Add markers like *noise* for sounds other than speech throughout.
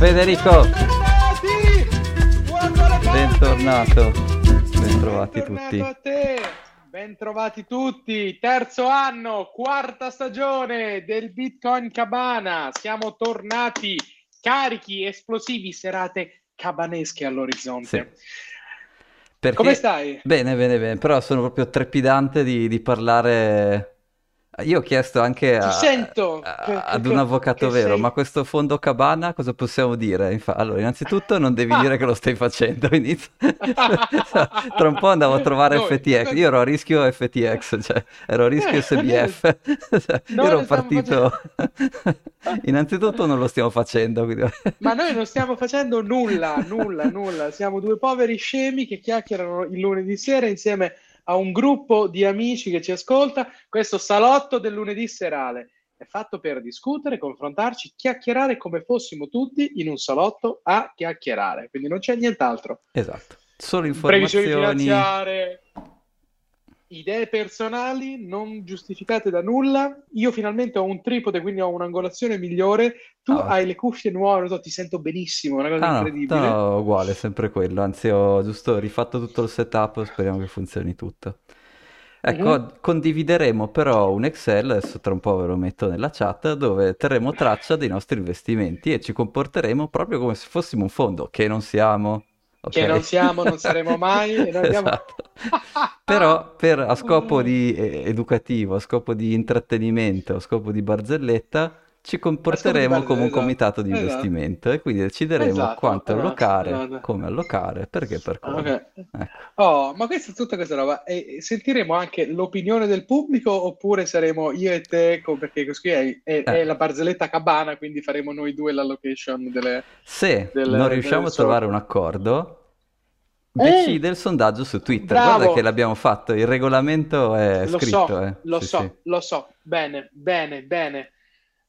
Federico, bentornato. Bentrovati tutti. a te! Bentrovati tutti! Terzo anno, quarta stagione del Bitcoin Cabana. Siamo tornati carichi, esplosivi, serate cabanesche all'orizzonte. Perché... Come stai? Bene, bene, bene, però sono proprio trepidante di, di parlare. Io ho chiesto anche a- a- ad un avvocato che vero, sei- ma questo fondo cabana cosa possiamo dire? Infa- allora, innanzitutto non devi dire che lo stai facendo, *laughs* inizio- *laughs* tra un po' andavo a trovare Noi- FTX, io ero a rischio FTX, cioè ero a rischio Eh, SBF, *laughs* Cioè, io ero partito... innanzitutto non lo stiamo facendo, quindi... Ma noi non stiamo facendo nulla, nulla, nulla. Siamo due poveri scemi che chiacchierano il lunedì sera insieme a un gruppo di amici che ci ascolta. Questo salotto del lunedì serale è fatto per discutere, confrontarci, chiacchierare come fossimo tutti in un salotto a chiacchierare. Quindi non c'è nient'altro. Esatto, solo Previsioni informazioni... finanziarie, idee personali non giustificate da nulla. Io finalmente ho un tripode, quindi ho un'angolazione migliore. Tu Ah. hai le cuffie nuove, non so, ti sento benissimo, è una cosa Ah, no, incredibile. no, uguale, sempre quello. Anzi, ho giusto rifatto tutto il setup, speriamo che funzioni tutto. Ecco, Mhm. condivideremo però un Excel, adesso tra un po' ve lo metto nella chat, dove terremo traccia dei nostri investimenti e ci comporteremo proprio come se fossimo un fondo, che non siamo, Che ok? non siamo, non saremo mai, *laughs* abbiamo- Esatto. Però per, a scopo di eh, educativo, a scopo di intrattenimento, a scopo di barzelletta, ci comporteremo come un comitato di Esatto. investimento e quindi decideremo Esatto, quanto allocare, esatto. come allocare, perché per come. Ok. Ecco. Oh, ma questa è tutta questa roba. E sentiremo anche l'opinione del pubblico oppure saremo io e te, perché così è, è- è Eh. la barzelletta cabana, quindi faremo noi due l'allocation delle... Se Delle- non riusciamo a trovare un accordo, Eh! decide il sondaggio su Twitter. Bravo! Guarda che l'abbiamo fatto, il regolamento è Lo scritto. so, eh. lo Sì, so, sì. lo so. Bene, bene, bene.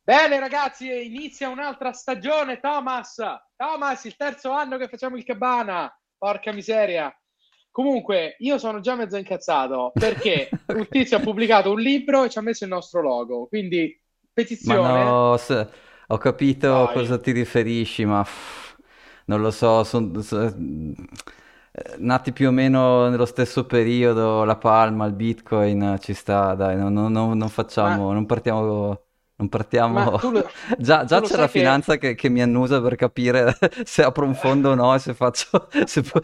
Bene, ragazzi, inizia un'altra stagione, Thomas. Thomas, il terzo anno che facciamo il cabana. Porca miseria. Comunque, io sono già mezzo incazzato perché *laughs* un tizio ha pubblicato un libro e ci ha messo il nostro logo. Quindi, Ma petizione. no, se- ho capito Dai. a cosa ti riferisci, ma non lo so, sono nati più o meno nello stesso periodo, la palma, il Bitcoin, ci sta, dai, non, non- non- non facciamo, non partiamo, non partiamo... Lo- *laughs* Già, già c'è la che- finanza che, che mi annusa per capire *laughs* se apro un fondo o no e se faccio, *laughs* se, pu-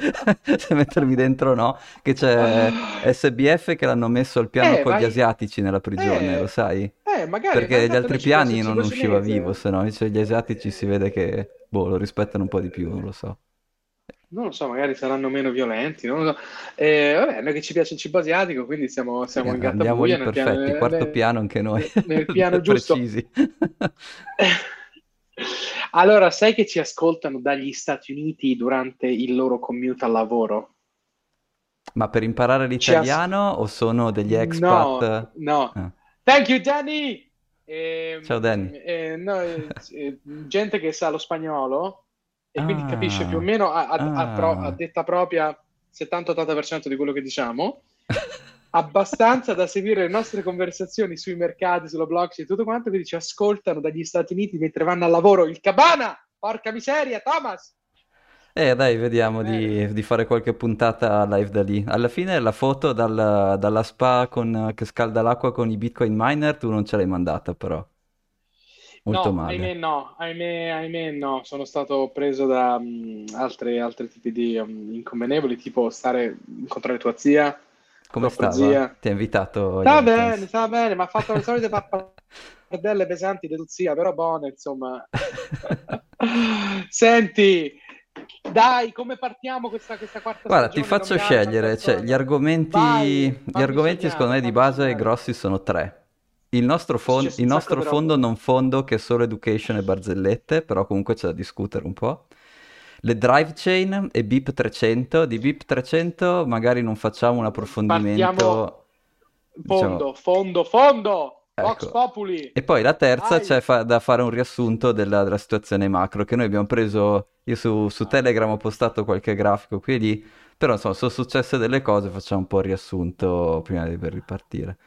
se mettermi dentro o no, che c'è SBF che l'hanno messo al piano Eh, con gli vai- asiatici nella prigione, Eh, lo sai? Eh, magari Perché gli altri piani non usciva vivo, se no invece gli asiatici si vede che boh, lo rispettano un po' di più, non lo so. Non lo so, magari saranno meno violenti, non lo so. Eh, vabbè, noi che ci piace il cibo asiatico, quindi siamo, siamo in Andiamo lì gattabuia nel perfetti, piano, quarto nel- piano anche noi, nel *laughs* piano giusto. precisi. *laughs* Allora, sai che ci ascoltano dagli Stati Uniti durante il loro commute al lavoro? Ma per imparare l'italiano o sono degli expat? No, no. Ah. Thank you, Danny! Ehm, Ciao, Danny. eh, no, eh, eh, gente che sa lo spagnolo e quindi Ah. capisce più o meno a, a- a Ah. pro- a detta propria 70-80% di quello che diciamo. *laughs* abbastanza da seguire le nostre conversazioni sui mercati, sulla blockchain e tutto quanto, quindi ci ascoltano dagli Stati Uniti mentre vanno al lavoro. Il cabana! Porca miseria, Thomas! Eh dai, vediamo di, Eh. di fare qualche puntata live da lì. Alla fine la foto dal- dalla spa con- che scalda l'acqua con i Bitcoin miner tu non ce l'hai mandata però. Molto no, male. ahimè no, ahimè, ahimè no, sono stato preso da mm, altre, altri tipi di mm, inconvenevoli, tipo stare, incontrare tua zia, Come stava? zia. Ti ha invitato Sta bene, sta bene, ma ha fatto le solite *laughs* pappardelle pesanti di tua zia, però buone, insomma. *laughs* Senti, dai, come partiamo questa, questa quarta Guarda, ti stagione? faccio Non mi ha- scegliere, cioè, gli argomenti, Vai, gli argomenti sognare, secondo me di base grossi sono tre. Il nostro, fon- il nostro fondo non fondo che è solo education e barzellette, però comunque c'è da discutere un po'. Le drive chain e BIP 300. Di BIP 300 magari non facciamo un approfondimento. Partiamo- diciamo- Fondo, fondo, fondo! Vox Ecco. Populi! E poi la terza Vai. c'è fa- da fare un riassunto della, della situazione macro, che noi abbiamo preso, io su, su Telegram ho postato qualche grafico qui e lì, però insomma sono successe delle cose, facciamo un po' il riassunto prima di ripartire.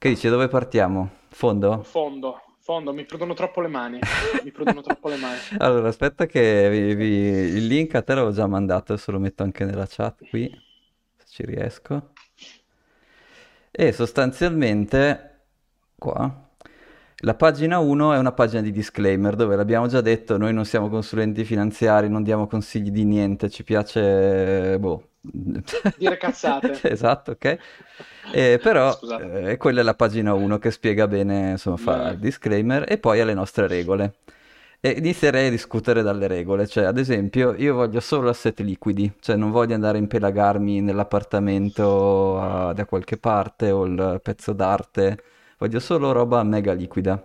Che dici, dove partiamo? Fondo? Fondo, Fondo, mi prudono troppo le mani. *laughs* mi prudono troppo le mani. Allora, aspetta che vi, vi- il link a te l'avevo già mandato, adesso lo metto anche nella chat qui, se ci riesco. E sostanzialmente, qua, la pagina 1 è una pagina di disclaimer dove l'abbiamo già detto, noi non siamo consulenti finanziari, non diamo consigli di niente, ci piace, boh, Dire cazzate. *laughs* Esatto, ok. Eh, però eh, quella è la pagina 1 che spiega bene, insomma, fa il disclaimer e poi ha le nostre regole. E inizierei a discutere dalle regole, cioè ad esempio io voglio solo asset liquidi, cioè non voglio andare a impelagarmi nell'appartamento ah, da qualche parte o il pezzo d'arte, voglio solo roba mega liquida.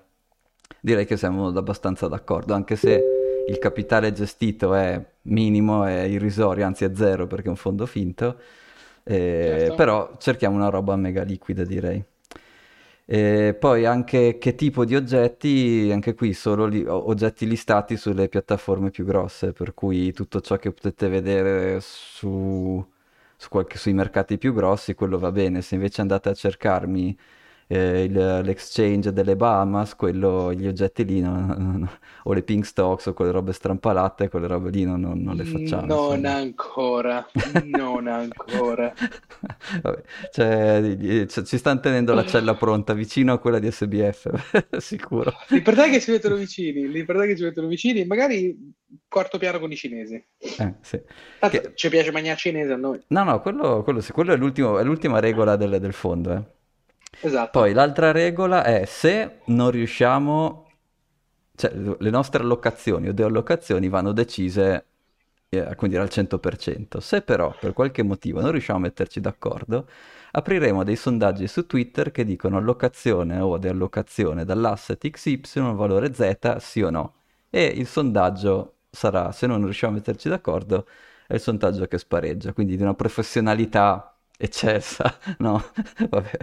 Direi che siamo abbastanza d'accordo, anche se il capitale gestito è minimo, è irrisorio, anzi è zero perché è un fondo finto, eh, Certo. però cerchiamo una roba mega liquida, direi. E poi anche che tipo di oggetti, anche qui solo li- oggetti listati sulle piattaforme più grosse, per cui tutto ciò che potete vedere su, su qualche- sui mercati più grossi, quello va bene. Se invece andate a cercarmi eh, il- l'exchange delle Bahamas, quello, gli oggetti lì, non- non- o le pink stocks o quelle robe strampalate, quelle robe lì non, non- le facciamo. Non insomma. ancora, non ancora. *laughs* Vabbè, cioè, di- ci stanno tenendo la cella pronta vicino a quella di SBF, *laughs* sicuro. L'importante è che ci mettono vicini, l'importante è che ci mettono vicini, magari quarto piano con i cinesi. Eh, sì. Tanto Che- ci piace mangiare cinese a noi. No, no, quello, quello sì, quello è l'ultimo- è l'ultima regola del, del fondo. eh. Esatto. Poi l'altra regola è se non riusciamo, cioè le nostre allocazioni o deallocazioni vanno decise eh, quindi al 100%. Se però per qualche motivo non riusciamo a metterci d'accordo, apriremo dei sondaggi su Twitter che dicono allocazione o deallocazione dall'asset XY valore Z, sì o no. E il sondaggio sarà, se non riusciamo a metterci d'accordo, è il sondaggio che spareggia, quindi di una professionalità eccelsa, *laughs* no? *laughs* Vabbè.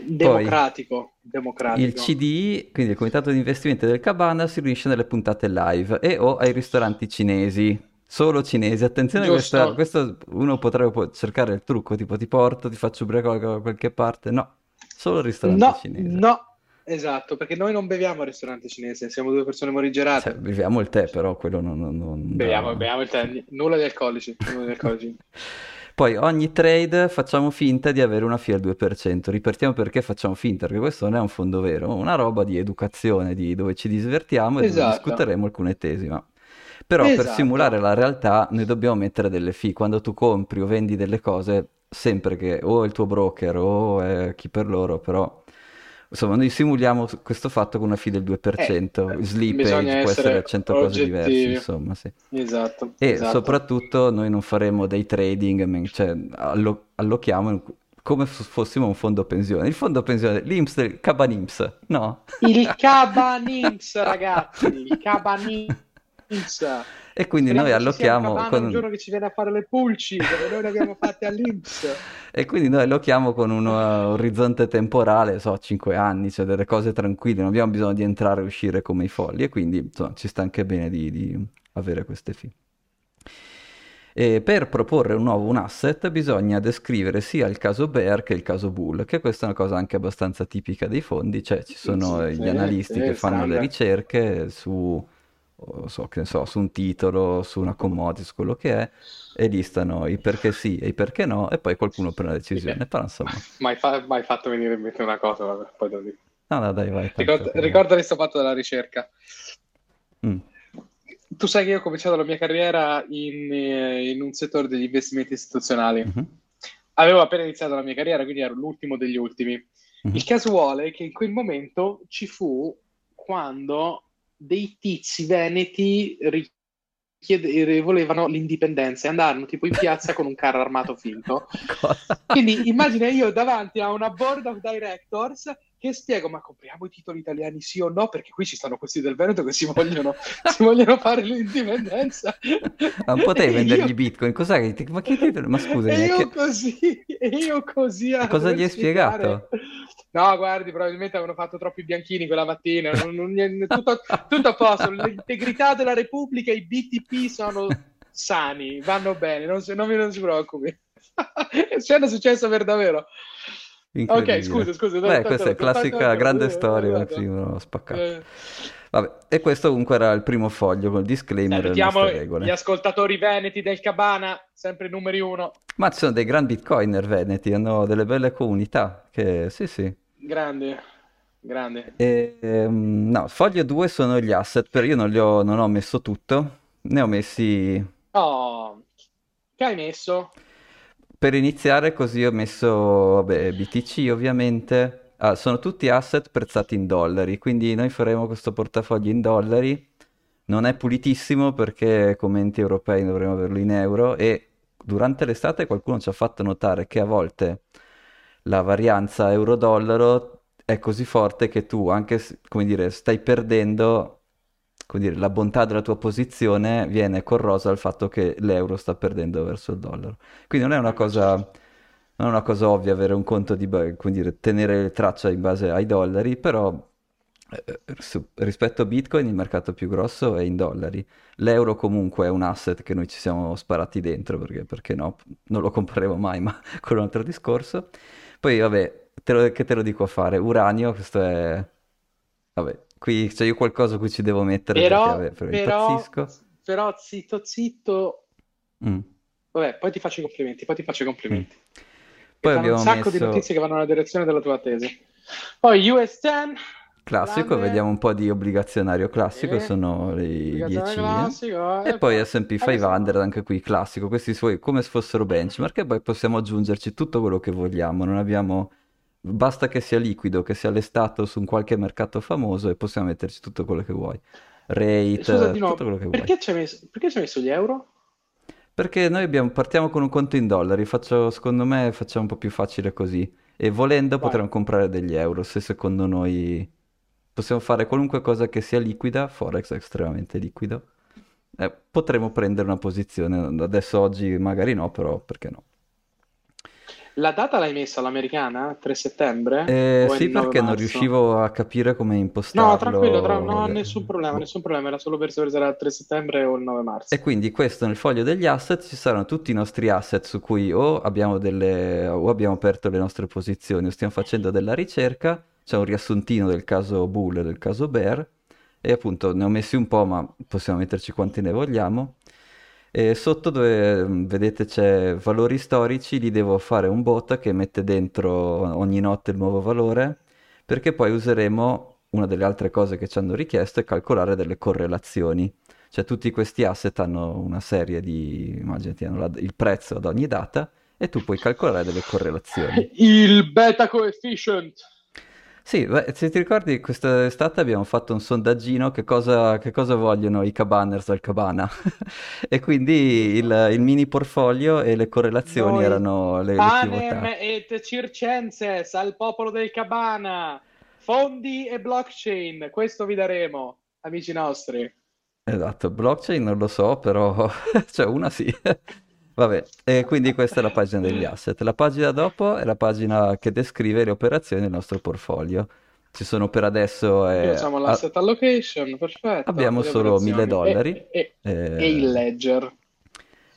Democratico, democratico. il CDI, quindi il comitato di investimenti del Cabana, si riunisce nelle puntate live e o ai ristoranti cinesi. Solo cinesi, attenzione, questa, questo uno potrebbe po- cercare il trucco, tipo ti porto, ti faccio ubriaco da qualche parte. No, solo il ristorante No, cinese. no, esatto, perché noi non beviamo al ristorante cinese, siamo due persone morigerate. Cioè, beviamo il tè, però quello non... non- non Beviamo, dà- beviamo il tè, nulla di alcolici, nulla di alcolici. *laughs* Poi ogni trade facciamo finta di avere una FIA al 2%. Ripartiamo perché facciamo finta, perché questo non è un fondo vero, una roba di educazione, di dove ci divertiamo e Esatto. discuteremo alcune tesi. Ma... Però per Esatto. simulare la realtà noi dobbiamo mettere delle fee. Quando tu compri o vendi delle cose, sempre che o è il tuo broker o è chi per loro, però... Insomma, noi simuliamo questo fatto con una fee del 2%, Eh, slippage, bisogna può essere essere 100 cose diverse, insomma, sì. Esatto, E esatto. soprattutto noi non faremo dei trading, cioè allo- allochiamo in- come se fossimo un fondo pensione. Il fondo pensione, l'Inps del Cabanimps, no? Il *laughs* Cabanins, ragazzi, il Cabanins. E quindi noi Speriamo allochiamo con... un giorno che ci viene a fare le pulci, come noi le abbiamo fatte all'Inps. *laughs* E quindi noi allochiamo con un uh, orizzonte temporale, so, 5 anni, cioè delle cose tranquille, non abbiamo bisogno di entrare e uscire come i folli e quindi insomma, ci sta anche bene di, di avere queste fee. E per proporre un nuovo un asset bisogna descrivere sia il caso bear che il caso bull, che questa è una cosa anche abbastanza tipica dei fondi, cioè ci sono gli analisti che fanno le ricerche su, so, che ne so, su un titolo, su una commodity, su quello che è, e listano i perché sì e i perché no, e poi qualcuno prende la decisione. Però insomma, Ma hai, fa- ma hai fatto venire in mente una cosa, vabbè, poi te lo dico. no, no, dai, vai. Ricorda, ricorda che sto fatto della ricerca. Mm, Tu sai che io ho cominciato la mia carriera in, eh, in un settore degli investimenti istituzionali. mhm, Avevo appena iniziato la mia carriera, quindi ero l'ultimo degli ultimi. mhm. Il caso vuole che in quel momento ci fu quando dei tizi veneti richiede- volevano l'indipendenza e andarono tipo in piazza con un carro armato finto. *laughs* Quindi immagina io davanti a una board of directors che spiego, ma compriamo i titoli italiani sì o no? Perché qui ci stanno questi del Veneto che si vogliono, *laughs* si vogliono fare l'indipendenza. Ma non potevi vendergli io- bitcoin? Cos'è che ti... Ma che titolo? Ma scusa, E io che... così, e io così Cosa gli hai spiegato? No, guardi, probabilmente avevano fatto troppi bianchini quella mattina. non- non- tutto, tutto a posto. L'integrità della Repubblica, i BTP sono sani, vanno bene, non, si- non, non si preoccupi. *laughs* C'è successo per davvero. Ok, scusa, scusa. Beh, questa è classica grande storia, sì, uno spaccato. Eh. Vabbè, e questo comunque era il primo foglio con il disclaimer Salutiamo gli ascoltatori veneti del Cabana, sempre numeri uno. Ma ci sono dei gran bitcoiner veneti, hanno delle belle comunità, che sì sì. Grande, grande. E, um, no, foglio 2 sono gli asset, però io non, li ho, non ho messo tutto, ne ho messi... Oh, che hai messo? Per iniziare così ho messo, vabbè, BTC ovviamente, Ah, sono tutti asset prezzati in dollari, quindi noi faremo questo portafoglio in dollari. Non è pulitissimo perché come enti europei dovremo averlo in euro e durante l'estate qualcuno ci ha fatto notare che a volte la varianza euro-dollaro è così forte che tu anche, come dire, stai perdendo, come dire, la bontà della tua posizione viene corrosa dal fatto che l'euro sta perdendo verso il dollaro. Quindi non è una cosa non è una cosa ovvia avere un conto di, dire, tenere traccia in base ai dollari, però eh, su, rispetto a Bitcoin il mercato più grosso è in dollari. L'euro comunque è un asset che noi ci siamo sparati dentro, perché, perché no, non lo compreremo mai, ma *laughs* è un altro discorso. Poi vabbè, te lo, che te lo dico a fare? Uranio, questo è... Vabbè, qui c'è io qualcosa a cui ci devo mettere però, perché vabbè, però. Però zitto zitto... Mm. Vabbè, poi ti faccio i complimenti, poi ti faccio i complimenti. Mm. Poi abbiamo un sacco messo... di notizie che vanno nella direzione della tua tesi. Poi US 10 classico, grande... vediamo un po' di obbligazionario classico, e... sono i 10 classico, e, e poi S&P 500, anche qui classico, questi suoi come se fossero benchmark e poi possiamo aggiungerci tutto quello che vogliamo, non abbiamo basta che sia liquido, che sia lestato su un qualche mercato famoso e possiamo metterci tutto quello che vuoi. Rate, Scusa, no, tutto quello che perché vuoi. Ci messo, perché ci hai messo gli euro? Perché noi abbiamo, partiamo con un conto in dollari, faccio, secondo me facciamo un po' più facile così. E volendo Vai. potremmo comprare degli euro, se secondo noi possiamo fare qualunque cosa che sia liquida, Forex è estremamente liquido, eh, potremmo prendere una posizione. Adesso oggi magari no, però perché no? La data l'hai messa all'americana? 3 settembre? Eh, sì, perché marzo? non riuscivo a capire come impostarlo. No, tranquillo, tra... no, nessun problema, nessun problema, era solo per sapere se era il 3 settembre o il 9 marzo. E quindi questo nel foglio degli asset ci saranno tutti i nostri asset su cui o abbiamo, delle... o abbiamo aperto le nostre posizioni o stiamo facendo della ricerca, c'è un riassuntino del caso Bull e del caso Bear, e appunto ne ho messi un po', ma possiamo metterci quanti ne vogliamo. E sotto dove mm, vedete c'è valori storici, li devo fare un bot che mette dentro ogni notte il nuovo valore, perché poi useremo una delle altre cose che ci hanno richiesto è calcolare delle correlazioni. Cioè tutti questi asset hanno una serie di, immaginati, hanno la, il prezzo ad ogni data e tu puoi calcolare delle correlazioni. Il beta coefficient. Sì, beh, se ti ricordi, quest'estate abbiamo fatto un sondaggino che cosa, che cosa vogliono i cabanners al cabana. *laughs* e quindi il, il, mini portfolio e le correlazioni Noi, erano le, Panem le et circenses al popolo del cabana, fondi e blockchain, questo vi daremo, amici nostri. Esatto, blockchain non lo so, però *laughs* cioè una sì. Vabbè, e quindi questa è la pagina degli asset. La pagina dopo è la pagina che descrive le operazioni del nostro portfolio. Ci sono per adesso... Eh, Facciamo l'asset allocation, perfetto. Abbiamo solo 1000 dollari. E, e, eh, e, il ledger.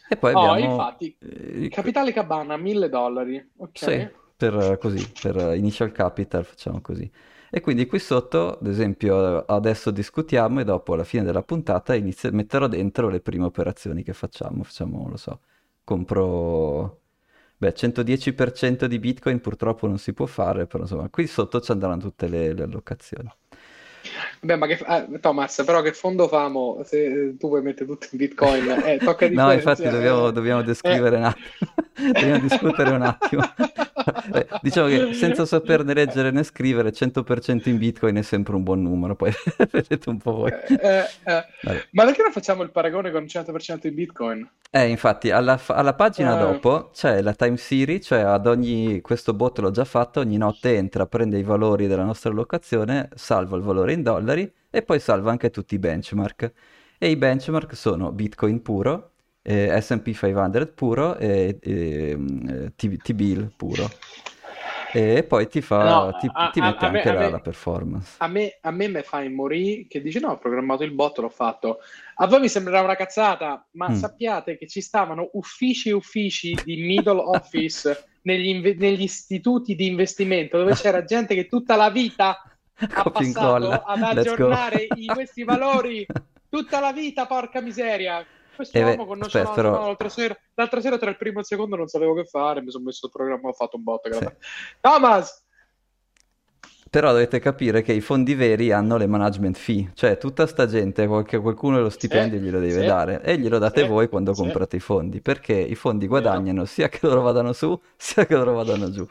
E poi oh, abbiamo... infatti, eh, capitale cabana, 1000 dollari. Ok. Sì, per, così, per initial capital facciamo così. E quindi qui sotto, ad esempio, adesso discutiamo e dopo alla fine della puntata inizio, metterò dentro le prime operazioni che facciamo. Facciamo, lo so, compro... Beh, 110% di Bitcoin purtroppo non si può fare, però insomma, qui sotto ci andranno tutte le, le allocazioni. Beh, ma che, eh, Thomas, però che fondo famo se tu vuoi mettere tutto in Bitcoin? Eh, tocca *laughs* no, infatti dobbiamo, dobbiamo descrivere eh. un attimo, *laughs* dobbiamo discutere un attimo. Eh, diciamo che senza saperne leggere né scrivere, 100% in Bitcoin è sempre un buon numero, poi *laughs* vedete un po' voi. Eh, eh, ma perché non facciamo il paragone con 100% in Bitcoin? Eh, infatti, alla, alla pagina dopo c'è la time series, cioè ad ogni, questo bot l'ho già fatto, ogni notte entra, prende i valori della nostra allocazione, salva il valore in dollari e poi salva anche tutti i benchmark. E i benchmark sono Bitcoin puro, eh, S&P 500 puro e, e mm, T-Bill puro. E poi ti, fa, no, ti, a, ti mette a, anche me, la, me, la, performance. A me, a me me fa morire che dice no, ho programmato il bot, l'ho fatto. A voi mi sembrerà una cazzata, ma mm. sappiate che ci stavano uffici e uffici di middle *laughs* office negli, inve- negli istituti di investimento dove c'era gente che tutta la vita ha passato ad aggiornare i, questi valori *laughs* tutta la vita, porca miseria. Questo eh uomo conosce aspetta, però... l'altra, sera, l'altra sera tra il primo e il secondo non sapevo che fare, mi sono messo il programma, ho fatto un botto. Sì. Thomas! Però dovete capire che i fondi veri hanno le management fee, cioè tutta sta gente, qualche, qualcuno lo stipendio sì, glielo deve sì, dare e glielo date voi quando comprate i fondi, perché i fondi guadagnano sia che loro vadano su sia che loro vadano giù.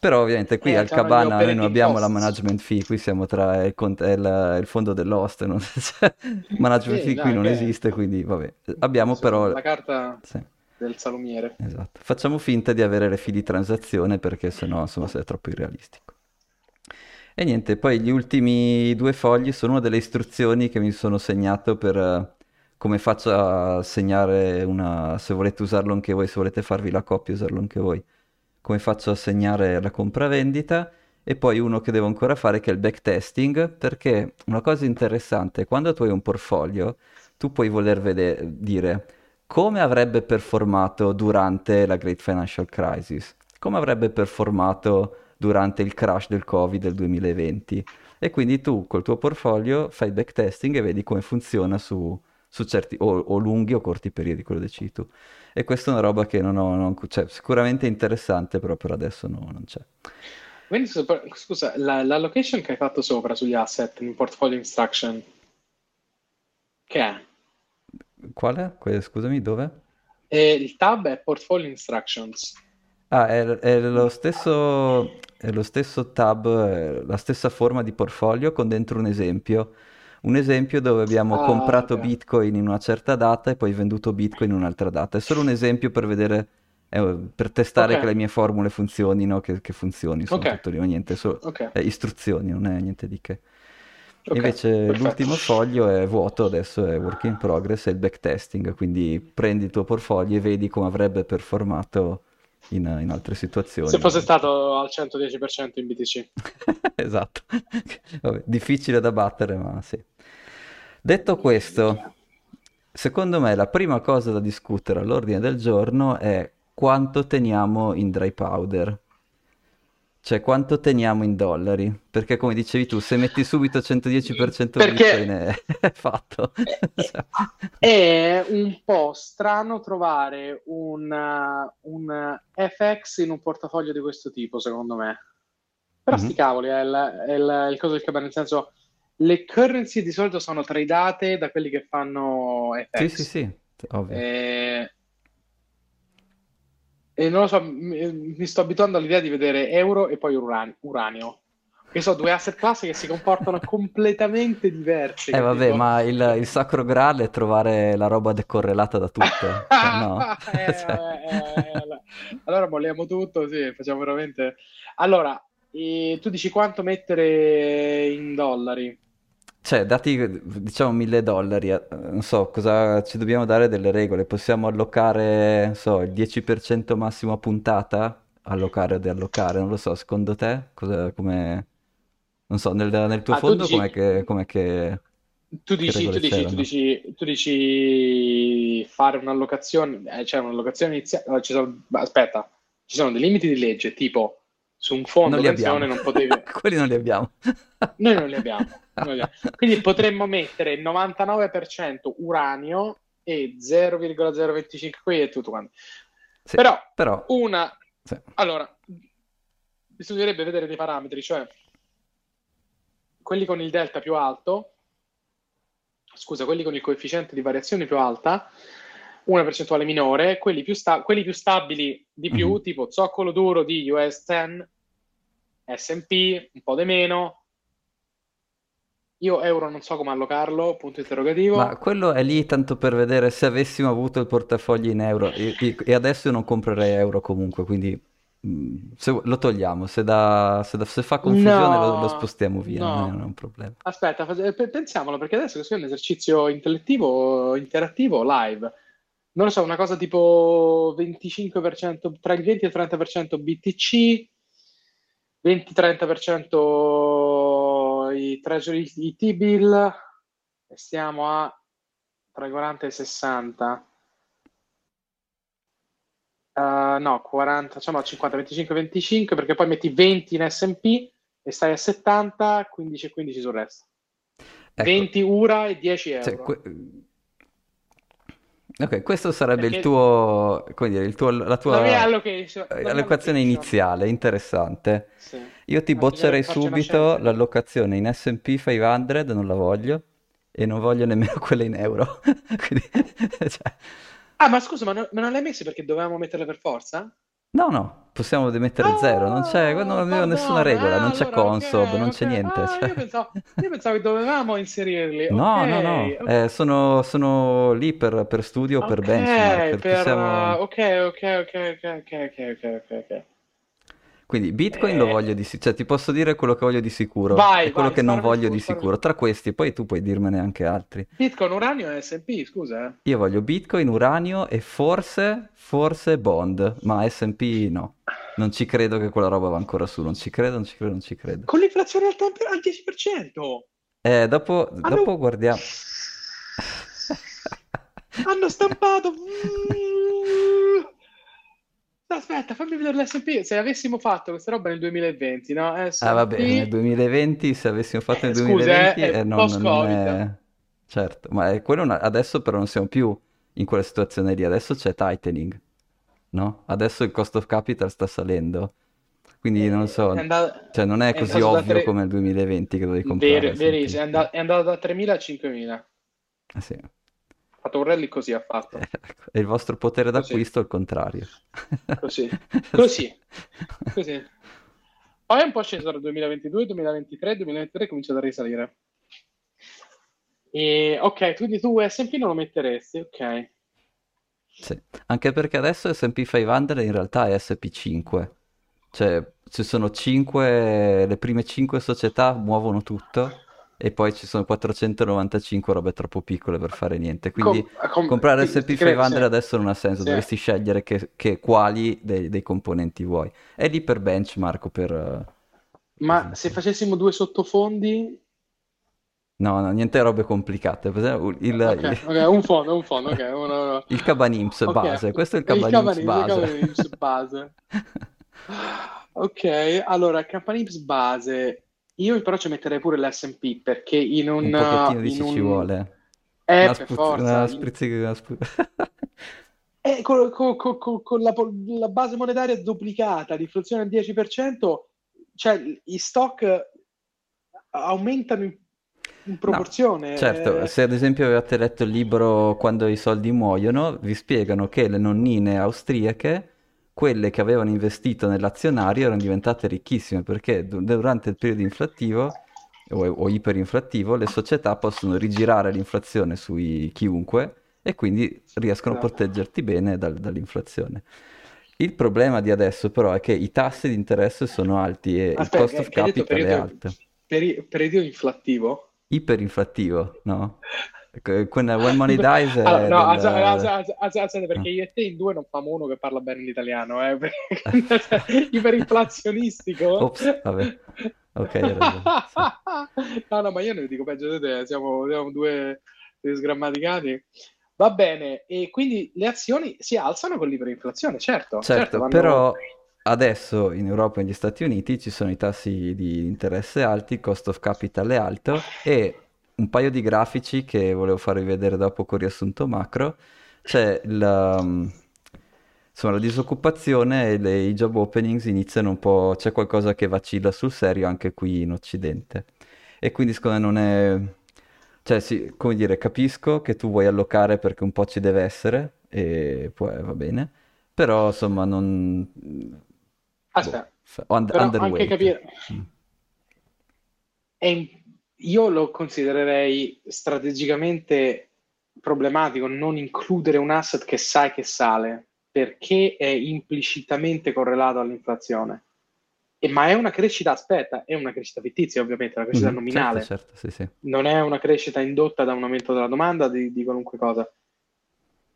Però ovviamente qui eh, al Cabana noi non abbiamo cost. la management fee, qui siamo tra il, il, il fondo dell'host, non, *laughs* management fee qui non esiste, quindi vabbè. Abbiamo però... La carta del salumiere. Esatto. Facciamo finta di avere le fee di transazione perché sennò insomma è troppo irrealistico. E niente, poi gli ultimi due fogli sono una delle istruzioni che mi sono segnato per uh, come faccio a segnare una, se volete usarlo anche voi, se volete farvi la coppia, usarlo anche voi, come faccio a segnare la compravendita. E poi uno che devo ancora fare che è il backtesting, perché una cosa interessante, quando tu hai un portfolio, tu puoi voler vedere, dire come avrebbe performato durante la Great Financial Crisis, come avrebbe performato durante il crash del Covid del 2020. E quindi tu col tuo portfolio fai backtesting e vedi come funziona su, su certi o, o, lunghi o corti periodi, quello decidi tu. E questa è una roba che non ho, non, cioè, sicuramente interessante, però per adesso no, non c'è. Quindi, scusa, la, l'allocation che hai fatto sopra sugli asset in portfolio instruction, che è? Quale? Que- scusami, dove? E il tab è portfolio instructions. Ah, è, è lo stesso, è lo stesso tab, la stessa forma di portfolio con dentro un esempio. Un esempio dove abbiamo ah, comprato okay. Bitcoin in una certa data e poi venduto Bitcoin in un'altra data. È solo un esempio per vedere, eh, per testare okay. che le mie formule funzionino, che, che funzioni, sono okay. tutto lì, niente, solo è istruzioni, non è niente di che. Invece perfetto. l'ultimo foglio è vuoto, adesso è work in progress, è il backtesting, quindi prendi il tuo portfolio e vedi come avrebbe performato in, in altre situazioni. Se fosse stato al 110% in BTC. *laughs* esatto, *laughs* Vabbè, difficile da battere, ma sì. Detto questo, secondo me la prima cosa da discutere all'ordine del giorno è quanto teniamo in dry powder. Cioè, quanto teniamo in dollari? Perché, come dicevi tu, se metti subito 110% Perché Bitcoin è, *laughs* fatto. *laughs* è un po' strano trovare un, un, FX in un portafoglio di questo tipo, secondo me. Però mm-hmm. sti cavoli, è il, è il, il coso del cabana, nel senso, le currency di solito sono tradate da quelli che fanno FX. Sì, sì, sì, ovvio. E e non lo so, mi, mi sto abituando all'idea di vedere euro e poi uran- uranio. Che sono due asset class che si comportano *laughs* completamente diversi. Eh vabbè, dico. ma il, il, sacro graal è trovare la roba decorrelata da tutto. *laughs* cioè, no. eh, *laughs* cioè... eh, eh, allora molliamo tutto, sì, facciamo veramente... Allora, tu dici quanto mettere in dollari? Cioè, dati diciamo mille dollari, eh, non so, cosa ci dobbiamo dare delle regole? Possiamo allocare, non so, il 10% massimo a puntata? Allocare o deallocare? Non lo so, secondo te? Cosa, come... Non so, nel, nel tuo ah, fondo com'è che... Com'è che... Tu dici, tu, dici, tu, dici, tu dici, fare un'allocazione, eh, cioè un'allocazione iniziale, ci sono, aspetta, ci sono dei limiti di legge, tipo su un fondo non pensione non potevi... *laughs* Quelli non li abbiamo. Noi non li abbiamo. Non li abbiamo. *laughs* Quindi potremmo mettere il 99% uranio e 0,025 qui e tutto quanto. Sì, però, però, una... Sì. Allora, bisognerebbe vedere dei parametri, cioè quelli con il delta più alto, scusa, quelli con il coefficiente di variazione più alta, una percentuale minore, quelli più, sta- quelli più stabili di più, mm-hmm. tipo zoccolo duro di US 10, SP, un po' di meno. Io euro non so come allocarlo, punto interrogativo. Ma quello è lì tanto per vedere se avessimo avuto il portafoglio in euro e, e adesso io non comprerei euro comunque, quindi mm, se, lo togliamo, se, da, se, da, se fa confusione no, lo, lo, spostiamo via, no. non è un problema. Aspetta, pensiamolo perché adesso questo è un esercizio intellettivo, interattivo, live non lo so, una cosa tipo 25%, tra il 20 e il 30% BTC, 20-30% i treasury, i T-bill, e stiamo a tra i 40 e i 60. Uh, no, 40, diciamo 50, 25, 25, perché poi metti 20 in S&P e stai a 70, 15 e 15 sul resto. Ecco. 20 URA e 10 euro. Cioè, que- Ok, questo sarebbe Perché... il tuo, come dire, il tuo, la tua la allocation, allocazione iniziale, interessante. Sì. Io ti boccerei subito l'allocazione in S&P 500, non la voglio, e non voglio nemmeno *laughs* quella in euro. *laughs* Quindi, *laughs* cioè... Ah, ma scusa, ma, no, ma non l'hai messa perché dovevamo metterla per forza? No, no, possiamo mettere zero, non c'è, non avevo nessuna regola, non c'è allora, Consob, ok, non c'è ok. niente. Ah, cioè. io, pensavo, io pensavo che dovevamo inserirli. No, Ok, no, no, eh, sono, sono lì per, per studio per benchmark, per... possiamo... Ok, ok, ok, ok, ok, ok, ok, ok. ok. Quindi Bitcoin lo Eh, voglio di sicuro, cioè ti posso dire quello che voglio di sicuro Vai, e quello vai, che non voglio su, di sicuro. Tra questi poi tu puoi dirmene anche altri. Bitcoin, uranio e S&P, scusa. eh. Io voglio Bitcoin, uranio e forse, forse Bond, ma S&P no. Non ci credo che quella roba va ancora su, non ci credo, non ci credo, non ci credo. Con l'inflazione al, tempo- al 10%. Eh, dopo, dopo Hanno, guardiamo. hanno stampato... *laughs* *laughs* Aspetta, fammi vedere l'S&P. Se avessimo fatto questa roba nel 2020, no? Ah, vabbè, nel S&P... 2020, se avessimo fatto nel Eh, scusa, 2020, eh, eh, è non, non post-Covid. è... Certo, ma è quello una- adesso però non siamo più in quella situazione lì, adesso c'è tightening, no? Adesso il cost of capital sta salendo, quindi non so, andato, cioè non è è così ovvio 3... come il 2020 che dovevi comprare Vero, verissimo, è S&P. andato, da 3.000 a 5.000. Ha Ah, sì. Fatto un rally così, ha fatto. E il vostro potere d'acquisto è il contrario. così, Sì. *laughs* così, così. Poi è un po' sceso dal 2022, 2023, 2023 comincia a risalire. E, ok, quindi tu S&P non lo metteresti, ok. Sì, anche perché adesso S&P 500 in realtà è SP5, cioè ci sono 5, le prime 5 società muovono tutto e poi ci sono 495 robe troppo piccole per fare niente, quindi Com- com- comprare ti- SP ti credo, 500 sì, adesso non ha senso, sì. dovresti scegliere che, che- quali dei, dei componenti vuoi. È lì per benchmark per... eh, Ma così, se facessimo due sottofondi, No, no, niente robe complicate, per il, il, ok, un fondo, un fondo, ok, uno, *laughs* il Cabanimps Ok, base, questo è il il Cabanimps Cavanese, il base. Cavanese base. *laughs* Ok, allora, Campanips base. Io però ci metterei pure l'S&P perché in un... Un pochettino in dici ci un... vuole. Eh, Una per spuz- forza. una sprizzica, una *laughs* eh, con, con- con- con- la, la base monetaria duplicata, l'inflazione al 10%, cioè i stock aumentano in, in No, proporzione. certo, eh. se ad esempio avete letto il libro Quando i soldi muoiono, vi spiegano che le nonnine austriache, quelle che avevano investito nell'azionario, erano diventate ricchissime perché du- durante il periodo inflattivo o, o iperinflattivo le società possono rigirare l'inflazione sui chiunque e quindi riescono a Esatto. proteggerti bene dal- dall'inflazione. Il problema di adesso però è che i tassi di interesse sono alti e il Aspetta, cost che, of capital è alto. peri- periodo inflattivo? Iperinflattivo, no? Ecco, When, when money *laughs* dies è Allora, no, del... alza- alza- alzate, perché io e te in due non famo uno che parla bene l'italiano, eh? *laughs* *laughs* Iperinflazionistico. Ops, vabbè. Ok. Sì. No, no, ma io ne dico peggio di te, siamo, siamo due, due sgrammaticati. Va bene, e quindi le azioni si alzano con l'iperinflazione, certo, certo, Certo, vanno... però adesso in Europa e negli Stati Uniti ci sono i tassi di interesse alti, il cost of capital è alto e un paio di grafici che volevo farvi vedere dopo con riassunto macro. C'è il, um, insomma, la disoccupazione e le- i job openings iniziano un po', c'è qualcosa che vacilla sul serio anche qui in Occidente. E quindi secondo me non è, cioè sì, come dire, capisco che tu vuoi allocare perché un po' ci deve essere e poi va bene, però insomma non, boh, Aspetta, f- under- anche capire... Mm. è io lo considererei strategicamente problematico non includere un asset che sai che sale perché è implicitamente correlato all'inflazione. E- ma è una crescita, aspetta, è una crescita fittizia ovviamente, una crescita certo, nominale, certo, sì, sì. non è una crescita indotta da un aumento della domanda di, di qualunque cosa.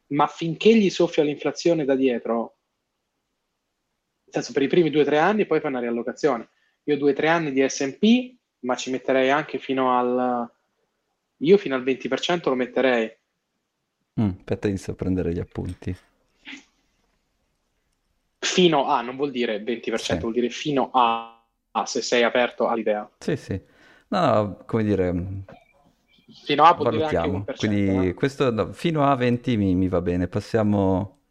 Ma finché gli soffia l'inflazione da dietro, nel senso per i primi due o tre anni poi fa una riallocazione. Io due o tre anni di S&P, ma ci metterei anche fino al... Io fino al 20% lo metterei. Mm, aspetta, inizio a prendere gli appunti. Fino a, non vuol dire 20%, Sì, vuol dire fino a, a se sei aperto all'idea. sì, sì. No, no, come dire, Fino a vuol dire anche valutiamo. 1%, Quindi eh? questo no, fino a 20 mi, mi va bene. Passiamo,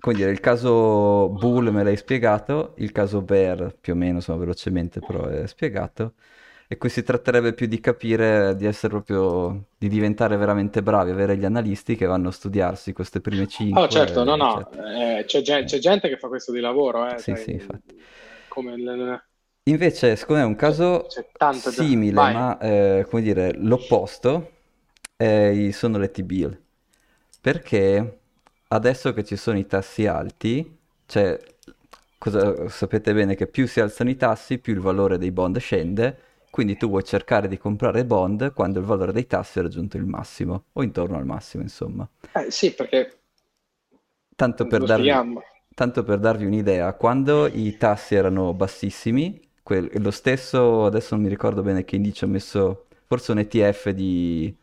come dire, il caso Bull me l'hai spiegato, il caso Bear più o meno, insomma, velocemente però è spiegato. E qui si tratterebbe più di capire, di essere proprio, di diventare veramente bravi, avere gli analisti che vanno a studiarsi queste prime Oh, certo, no, 5, no, eccetera. eh, c'è, c'è gente che fa questo di lavoro, eh, Sì, sai, sì, infatti. come il- Invece, secondo me, è un caso simile, Vai. ma eh, come dire, l'opposto i- sono le T-bill. Perché adesso che ci sono i tassi alti, cioè, cosa- sapete bene che più si alzano i tassi, più il valore dei bond scende, quindi tu vuoi cercare di comprare bond quando il valore dei tassi ha raggiunto il massimo, o intorno al massimo, insomma. Eh, sì, perché Tanto per darvi, tanto per darvi un'idea, quando i tassi erano bassissimi, quel- lo stesso, adesso non mi ricordo bene che indice ho messo, forse un ETF di,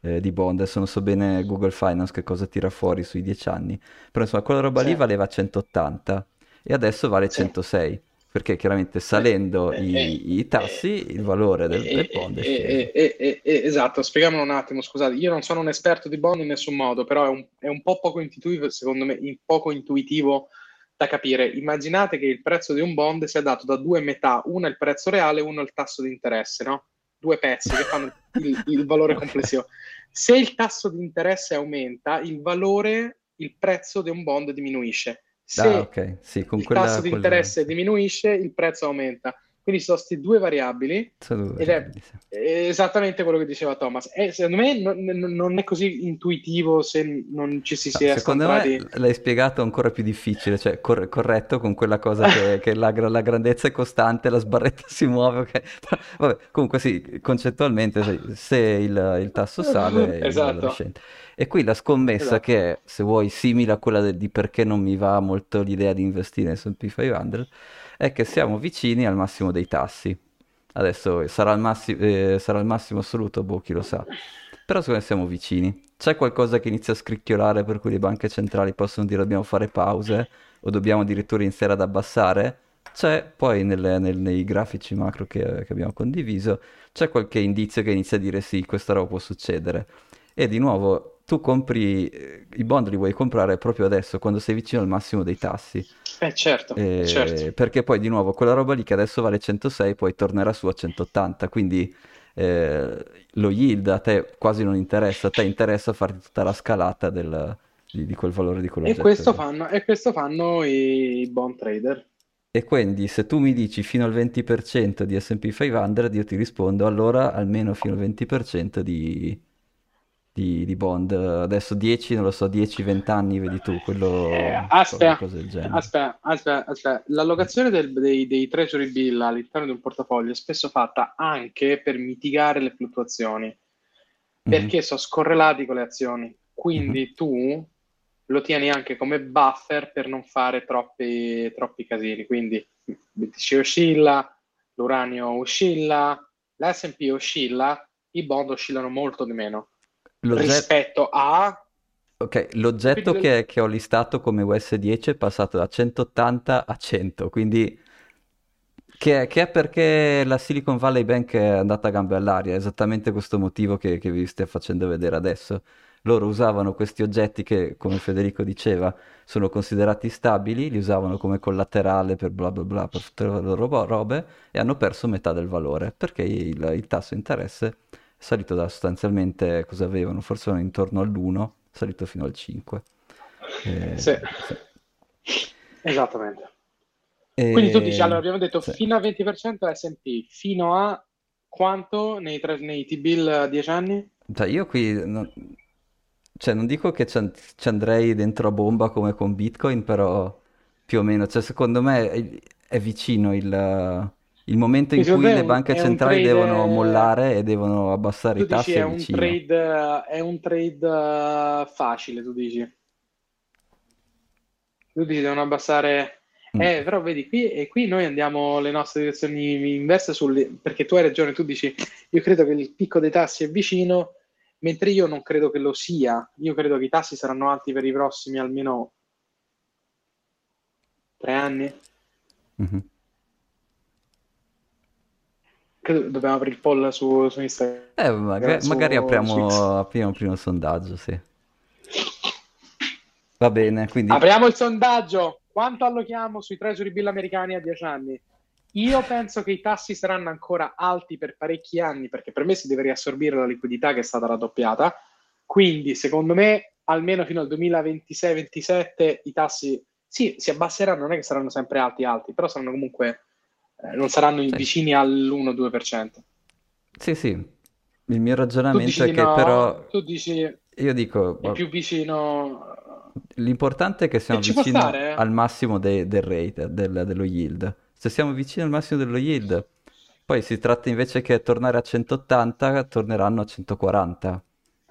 eh, di bond, adesso non so bene Google Finance che cosa tira fuori sui 10 anni, però insomma quella roba lì Sì, valeva 180 e adesso vale sì. 106, perché chiaramente Eh, salendo eh, i, i eh, tassi il valore del, del eh, bond è eh, eh, eh, eh, eh, esatto, spieghiamolo un attimo, scusate, io non sono un esperto di bond in nessun modo, però è un, è un po' poco intuitivo, secondo me, poco intuitivo da capire. Immaginate che il prezzo di un bond sia dato da due metà, una è il prezzo reale, uno è il tasso di interesse, no? Due pezzi che fanno il, il valore complessivo. Se il tasso di interesse aumenta, il valore, il prezzo di un bond diminuisce. Ah, Se ok, sì, con il tasso quella, di quel- interesse sì. diminuisce, il prezzo aumenta. Quindi sono queste due variabili due ed è variabili, sì. esattamente quello che diceva Thomas. E secondo me non, non- è così intuitivo se non ci si No, sia secondo me l'hai spiegato ancora più difficile, cioè cor- corretto con quella cosa che, *laughs* che la, la grandezza è costante, la sbarretta si muove, ok? Però, Vabbè, comunque sì, concettualmente sì, se il, il tasso sale Esatto. E qui la scommessa esatto. che è, se vuoi, simile a quella de- di perché non mi va molto l'idea di investire in S&P 500, è che siamo vicini al massimo dei tassi. Adesso sarà il, massi- eh, sarà il massimo assoluto, boh, chi lo sa. Però secondo me siamo vicini. C'è qualcosa che inizia a scricchiolare per cui le banche centrali possono dire dobbiamo fare pause o dobbiamo addirittura iniziare ad abbassare? C'è poi nelle- nel- nei grafici macro che, che abbiamo condiviso, c'è qualche indizio che inizia a dire sì, questa roba può succedere. E di nuovo, tu compri, eh, i bond li vuoi comprare proprio adesso, quando sei vicino al massimo dei tassi. Eh certo, eh, certo. Perché poi di nuovo quella roba lì che adesso vale 106 poi tornerà su a 180, quindi eh, lo yield a te quasi non interessa, a te interessa farti tutta la scalata del- di, di quel valore di E quell'oggetto questo lì. fanno, e questo fanno i bond trader. E quindi se tu mi dici fino al 20% di S&P 500, io ti rispondo allora almeno fino al 20% di, di, di bond. Adesso 10, non lo so, 10-20 anni, vedi tu, Eh, quello, aspetta, del genere. aspetta, aspetta, aspetta. L'allocazione del- dei, dei treasury bill all'interno di un portafoglio è spesso fatta anche per mitigare le fluttuazioni, Mhm, perché sono scorrelati con le azioni. Quindi tu lo tieni anche come buffer per non fare troppi, troppi casini. Quindi il BTC oscilla, l'uranio oscilla, l'S&P oscilla, i bond oscillano molto di meno L'oggetto... rispetto a... Ok, l'oggetto che, che ho listato come US10 è passato da 180 a 100, quindi che, che è perché la Silicon Valley Bank è andata a gambe all'aria, è esattamente questo motivo che, che vi stia facendo vedere adesso. Loro usavano questi oggetti che, come Federico diceva, sono considerati stabili, li usavano come collaterale per bla bla bla, per tutte le loro ro- robe, e hanno perso metà del valore, perché il, il tasso di interesse è salito da sostanzialmente, cosa avevano? Forse erano intorno all'1, è salito fino al 5. Eh, Sì, sì. esattamente. Quindi tu dici, allora E... abbiamo detto sì. fino a 20% S&P, fino a quanto nei, tre- nei T-bill a 10 anni? Cioè, io qui non, cioè, non dico che ci andrei dentro a bomba come con Bitcoin, però più o meno, cioè, secondo me è, è vicino il, il momento in cui le banche centrali devono trade, mollare e devono abbassare tu i tassi, è un trade, è un trade eh, facile, tu dici. Tu dici devono abbassare... Mm. Eh, però vedi, qui, e qui noi andiamo le nostre direzioni inverse sul, perché tu hai ragione, tu dici, io credo che il picco dei tassi è vicino, mentre io non credo che lo sia. Io credo che i tassi saranno alti per i prossimi almeno Tre anni? Mhm. Credo dobbiamo aprire il poll su, su Instagram, Eh, maga- su, magari apriamo, apriamo prima un sondaggio, sì. Va bene, quindi Apriamo il sondaggio. Quanto allochiamo sui treasury bill americani a 10 anni? Io penso che i tassi saranno ancora alti per parecchi anni, perché per me si deve riassorbire la liquidità che è stata raddoppiata. Quindi, secondo me, almeno fino al 2026-27 i tassi sì, si abbasseranno, non è che saranno sempre alti alti, però saranno comunque non saranno sì, vicini all'1-2%. sì, sì. Il mio ragionamento è che no, però tu dici io dico, è più vicino L'importante è che siamo stare, eh? al massimo de- del rate, del- dello yield. Se siamo vicini al massimo dello yield, poi si tratta invece che tornare a 180, torneranno a 140.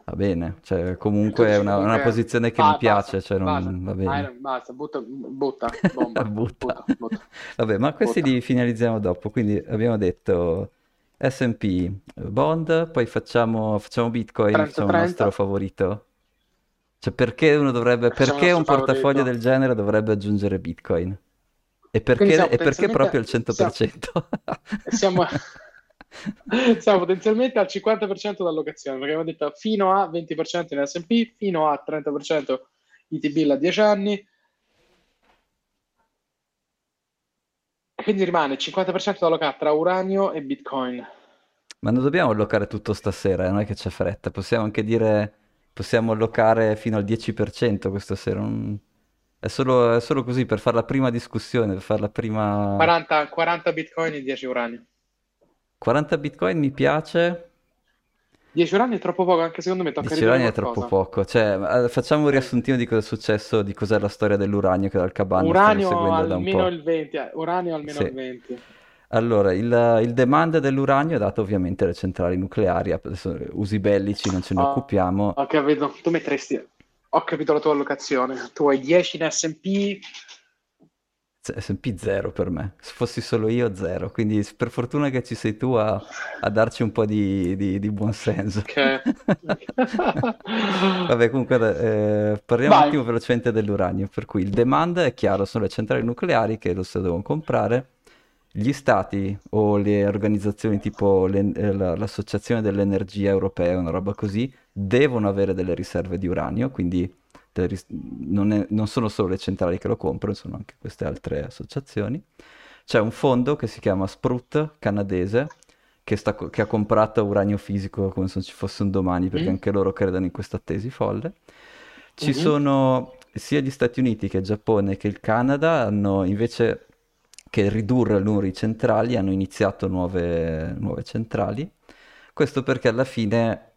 Va bene, cioè comunque è una, una posizione che mi vai, piace, basta, cioè basta, non va Vai, bene. basta, butta, butta, bomba, *laughs* Butta. butta, butta, Vabbè, ma questi li finalizziamo dopo, quindi abbiamo detto S&P, bond, poi facciamo, facciamo Bitcoin, facciamo il nostro 30-30, favorito. Cioè, perché uno dovrebbe, perché un nostro portafoglio del favorito. genere dovrebbe aggiungere Bitcoin? E perché, e perché proprio potenzialmente, il siamo, 100%? siamo, *laughs* *laughs* siamo potenzialmente al 50% d'allocazione, perché abbiamo detto fino a 20% in S&P, fino a 30% ITB a 10 anni, quindi rimane il 50% da allocare tra uranio e Bitcoin. Ma non dobbiamo allocare tutto stasera, eh, non è che c'è fretta. Possiamo anche dire, possiamo allocare fino al 10% questa sera. non- È solo, è solo così per fare la prima discussione, per fare la prima... 40, 40 Bitcoin e 10 uranio. 40 Bitcoin mi piace, 10 uranio è troppo poco, anche secondo me tocca 10 ridurre uranio è troppo poco. Cioè, facciamo un riassuntino di cosa è successo, di cos'è la storia dell'uranio che dal stiamo Uranio seguendo da un almeno il 20, eh, uranio almeno il Sì. 20. Allora, il, il demand dell'uranio è dato ovviamente alle centrali nucleari, adesso usi bellici non ce ne Ho, occupiamo. ho capito, tu metteresti, ho capito la tua allocazione. Tu hai 10 in S&P, S&P 0 per me, se fossi solo io 0, quindi per fortuna che ci sei tu a, a darci un po' di, di, di buonsenso. ok. *laughs* Vabbè, comunque eh, parliamo un Vai. attimo velocemente dell'uranio, per cui il demand è chiaro, sono le centrali nucleari che lo si devono comprare, gli stati o le organizzazioni tipo le- eh, la- l'Associazione dell'Energia Europea, una roba così, devono avere delle riserve di uranio, quindi non, è- non sono solo le centrali che lo comprano, sono anche queste altre associazioni. C'è un fondo che si chiama Sprut canadese che, sta che ha comprato uranio fisico come se non ci fosse un domani perché Mm? anche loro credono in questa tesi folle. Ci Mhm. sono sia gli Stati Uniti che il Giappone che il Canada hanno invece che ridurre il numero di centrali hanno iniziato nuove, nuove centrali. Questo perché alla fine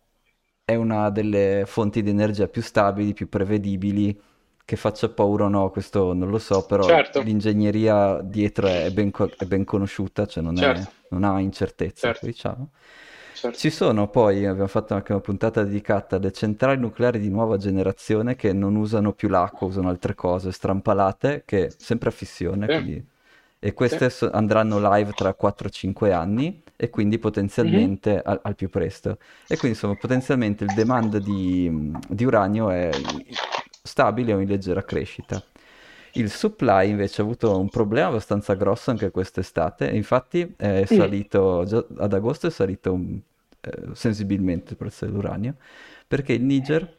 è una delle fonti di energia più stabili, più prevedibili, che faccia paura o no, questo non lo so, però Certo, l'ingegneria dietro è ben, co- è ben conosciuta, cioè non è- certo, non ha incertezza, certo, diciamo. certo. Ci sono poi, abbiamo fatto anche una puntata dedicata alle centrali nucleari di nuova generazione che non usano più l'acqua, usano altre cose strampalate, che sempre a fissione, Sì, quindi... E queste so- andranno live tra 4-5 anni e quindi potenzialmente al, al più presto. E quindi insomma potenzialmente il demand di, di uranio è stabile o in leggera crescita. Il supply invece ha avuto un problema abbastanza grosso anche quest'estate, infatti è Mm. salito, già ad agosto è salito un- eh, sensibilmente il prezzo dell'uranio, perché il Niger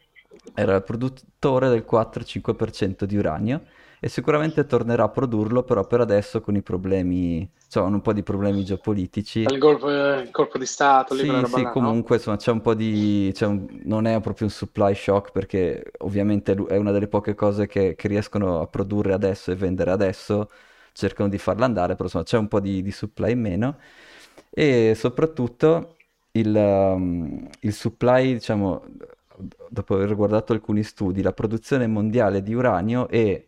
era il produttore del 4-5% di uranio e sicuramente tornerà a produrlo, però per adesso con i problemi, cioè un po' di problemi geopolitici. Il colpo, il colpo di Stato, lì Sì, sì, là, no? comunque insomma c'è un po' di... c'è un- non è proprio un supply shock perché ovviamente è una delle poche cose che, che riescono a produrre adesso e vendere adesso, cercano di farla andare, però insomma c'è un po' di, di supply in meno e soprattutto il, um, il supply, diciamo, dopo aver guardato alcuni studi, la produzione mondiale di uranio l-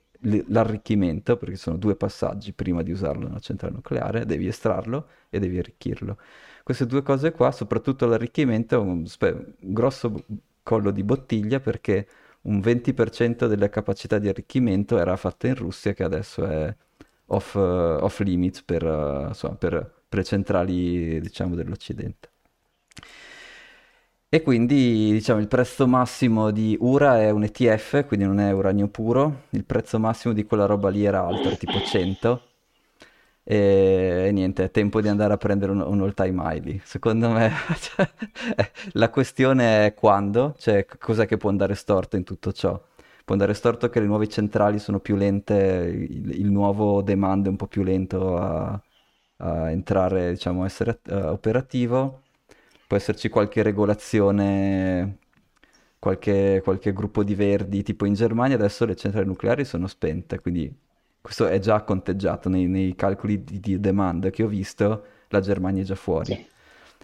l'arricchimento, perché sono due passaggi prima di usarlo nella centrale nucleare, devi estrarlo e devi arricchirlo. Queste due cose qua, soprattutto l'arricchimento, è un, un grosso collo di bottiglia perché un 20% delle capacità di arricchimento era fatta in Russia, che adesso è off, eh, off limits per, eh, insomma, per, per centrali, diciamo, dell'Occidente. E quindi diciamo il prezzo massimo di Ura è un ETF, quindi non è uranio puro, il prezzo massimo di quella roba lì era alto, era tipo 100. E, e niente, è tempo di andare a prendere un, un all-time high lì. Secondo me *laughs* cioè, la questione è quando, cioè cos'è che può andare storto in tutto ciò. Può andare storto che le nuove centrali sono più lente, il, il nuovo demand è un po' più lento a, a entrare, diciamo, a essere uh, operativo può esserci qualche regolazione, qualche, qualche gruppo di verdi, tipo in Germania adesso le centrali nucleari sono spente, quindi questo è già conteggiato nei, nei calcoli di, di, demand che ho visto, la Germania è già fuori. Sì.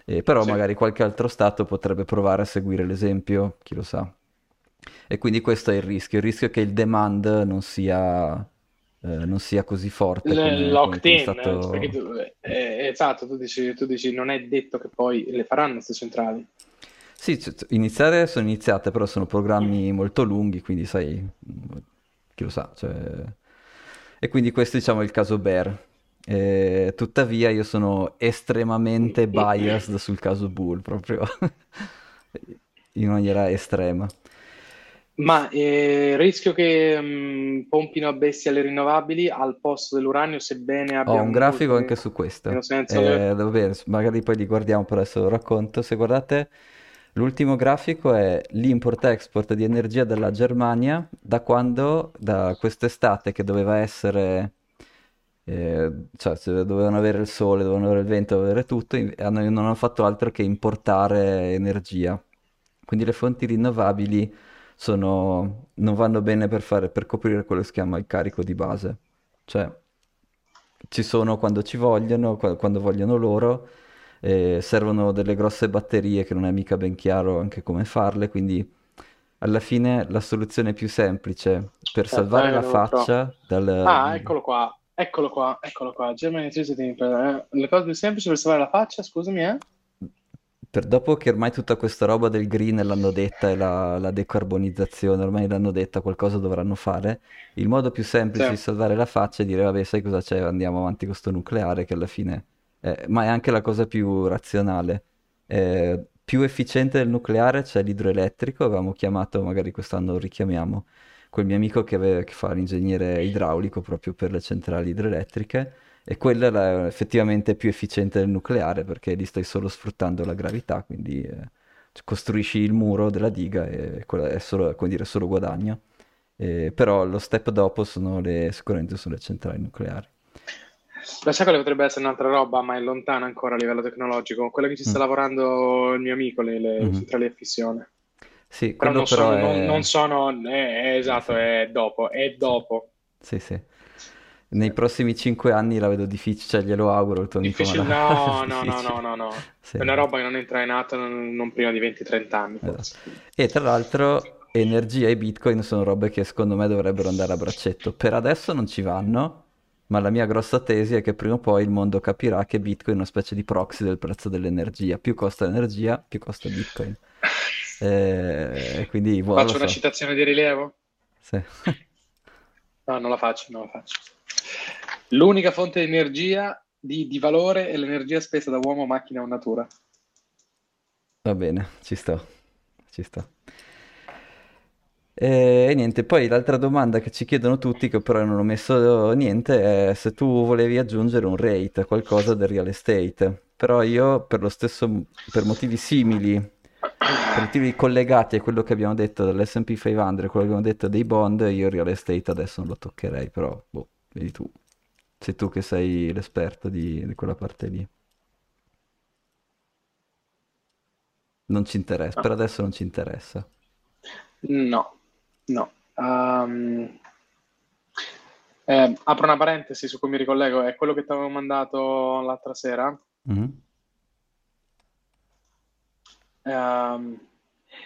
Eh, però sì. magari qualche altro Stato potrebbe provare a seguire l'esempio, chi lo sa. E quindi questo è il rischio, il rischio è che il demand non sia eh, non sia così forte. Locked in, stato... perché tu, eh, esatto, tu dici, tu dici non è detto che poi le faranno queste centrali. Sì, iniziare sono iniziate, però sono programmi molto lunghi, quindi sai, chi lo sa. Cioè... E quindi questo diciamo è il caso Bear. Eh, tuttavia io sono estremamente biased sul caso Bull, proprio *laughs* in maniera estrema. Ma eh, rischio che mh, mm, pompino a bestia le rinnovabili al posto dell'uranio, sebbene abbia Ho un grafico anche su questo. Eh, che... bene, magari poi li guardiamo, però adesso lo racconto. Se guardate, l'ultimo grafico è l'import-export di energia dalla Germania da quando, da quest'estate che doveva essere... Eh, cioè, dovevano avere il sole, dovevano avere il vento, dovevano avere tutto, hanno, non hanno fatto altro che importare energia. Quindi le fonti rinnovabili sono, non vanno bene per, fare, per coprire quello che si chiama il carico di base. Cioè, ci sono quando ci vogliono, quando vogliono loro, eh, servono delle grosse batterie che non è mica ben chiaro anche come farle, quindi alla fine la soluzione più semplice per salvare la faccia dal... Ah, eccolo qua, eccolo qua, eccolo qua, Germany Electricity, eh, le cose più semplici per salvare la faccia, scusami, eh? Per dopo che ormai tutta questa roba del green l'hanno detta e la, la decarbonizzazione ormai l'hanno detta, qualcosa dovranno fare, il modo più semplice sì. di salvare la faccia è dire vabbè sai cosa c'è, andiamo avanti con questo nucleare che alla fine... È... ma è anche la cosa più razionale. È più efficiente del nucleare c'è l'idroelettrico, avevamo chiamato, magari quest'anno lo richiamiamo, quel mio amico che, aveva, che fa l'ingegnere idraulico proprio per le centrali idroelettriche e quella è effettivamente più efficiente del nucleare perché lì stai solo sfruttando la gravità, quindi eh, costruisci il muro della diga e quello è solo, come dire, solo guadagno. Eh, però lo step dopo sono le, sicuramente sono le centrali nucleari. La quale potrebbe essere un'altra roba, ma è lontana ancora a livello tecnologico? Quella che ci sta mm. lavorando il mio amico, le, le mm-hmm. centrali a fissione. Sì, però non, però sono, è... non, non sono, è esatto, è dopo, è dopo. Sì, sì nei prossimi cinque anni la vedo difficile, cioè glielo auguro il tuo. *laughs* Difficile, no, no, no, no, no, no. Sì. È una roba che non entra in atto non, non prima di 20-30 anni. Esatto. E tra l'altro energia e bitcoin sono robe che secondo me dovrebbero andare a braccetto. Per adesso non ci vanno, ma la mia grossa tesi è che prima o poi il mondo capirà che bitcoin è una specie di proxy del prezzo dell'energia. Più costa l'energia, più costa bitcoin. *laughs* E quindi, boh, Faccio una so. citazione di rilievo? Sì. *laughs* No, non la faccio, non la faccio. L'unica fonte di energia di, di valore è l'energia spesa da uomo, macchina o natura. Va bene, ci sto, ci sto. E niente, poi l'altra domanda che ci chiedono tutti, che però non ho messo niente, è se tu volevi aggiungere un rate, qualcosa del real estate. Però io, per lo stesso, per motivi simili, per motivi collegati a quello che abbiamo detto dell'S&P 500, quello che abbiamo detto dei bond, io il real estate adesso non lo toccherei, però, boh, vedi tu. Sei tu che sei l'esperto di, di quella parte lì. Non ci interessa, no. per adesso non ci interessa. No, no. Um, eh, apro una parentesi su cui mi ricollego, è quello che ti avevo mandato l'altra sera. Mm-hmm. Um,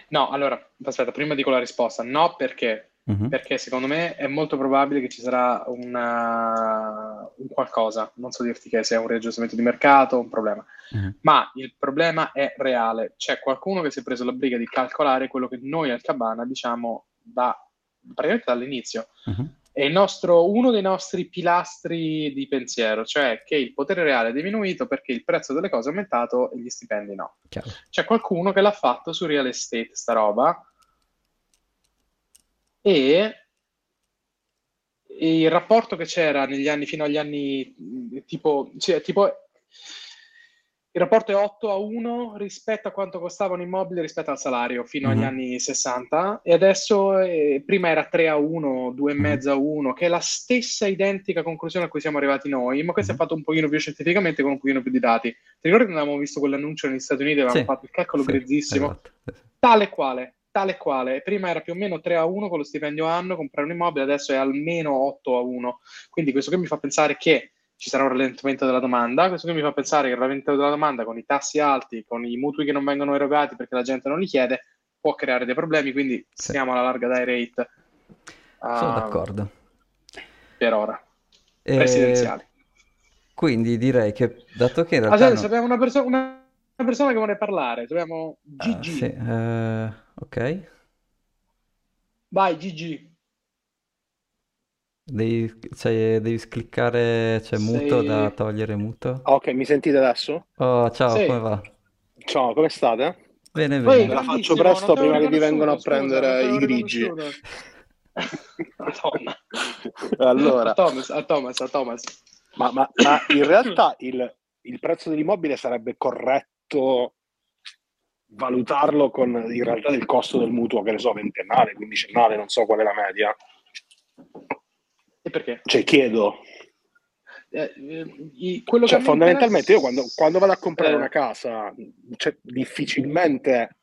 no, allora, aspetta, prima dico la risposta. No, perché Uh-huh. Perché secondo me è molto probabile che ci sarà una, un qualcosa, non so dirti che sia un riaggiustamento di mercato, un problema, uh-huh. ma il problema è reale. C'è qualcuno che si è preso la briga di calcolare quello che noi al Cabana diciamo da, praticamente dall'inizio. Uh-huh. è nostro, uno dei nostri pilastri di pensiero, cioè che il potere reale è diminuito perché il prezzo delle cose è aumentato e gli stipendi no. Chiaro. C'è qualcuno che l'ha fatto su real estate, sta roba, e il rapporto che c'era negli anni fino agli anni tipo, cioè, tipo il rapporto è 8 a 1 rispetto a quanto costava un immobile rispetto al salario fino mm-hmm. agli mhm. anni 60 e adesso eh, prima era 3 a 1, 2,5 a 1, che è la stessa identica conclusione a cui siamo arrivati noi, ma questo è fatto un pochino più scientificamente con un pochino più di dati. Ti ricordi che avevamo visto quell'annuncio negli Stati Uniti, avevamo sì, fatto il calcolo sì, grezzissimo, esatto. tale quale, tale quale. Prima era più o meno 3 a 1 con lo stipendio anno, comprare un immobile, adesso è almeno 8 a 1. Quindi questo che mi fa pensare che ci sarà un rallentamento della domanda. Questo che mi fa pensare che il rallentamento della domanda con i tassi alti, con i mutui che non vengono erogati perché la gente non li chiede, può creare dei problemi, quindi sì. stiamo alla larga dai rate. Sono uh, d'accordo. Per ora. E... Presidenziali. Quindi direi che, dato che in realtà... Ah, non... abbiamo una, perso- una, una, persona che vuole parlare, abbiamo GG. Uh, sì. uh, ok. Vai, GG. Devi, cioè, devi cliccare, c'è muto Sei- da togliere muto. Ok, mi sentite adesso? Oh, ciao, Sì. come va? Ciao, come state? Bene, Poi, bene. la faccio grandissimo, presto prima che vi vengano a prendere i grigi. *laughs* Madonna. Allora, A Thomas, a Thomas, a Thomas. ma, ma- ma in realtà il, il prezzo dell'immobile sarebbe corretto valutarlo con in realtà il costo del mutuo, che ne so, ventennale, quindicennale, non so qual è la media. E perché? Cioè, chiedo. Eh, eh, Cioè, fondamentalmente io interessa- quando, quando vado a comprare Eh. una casa, cioè, difficilmente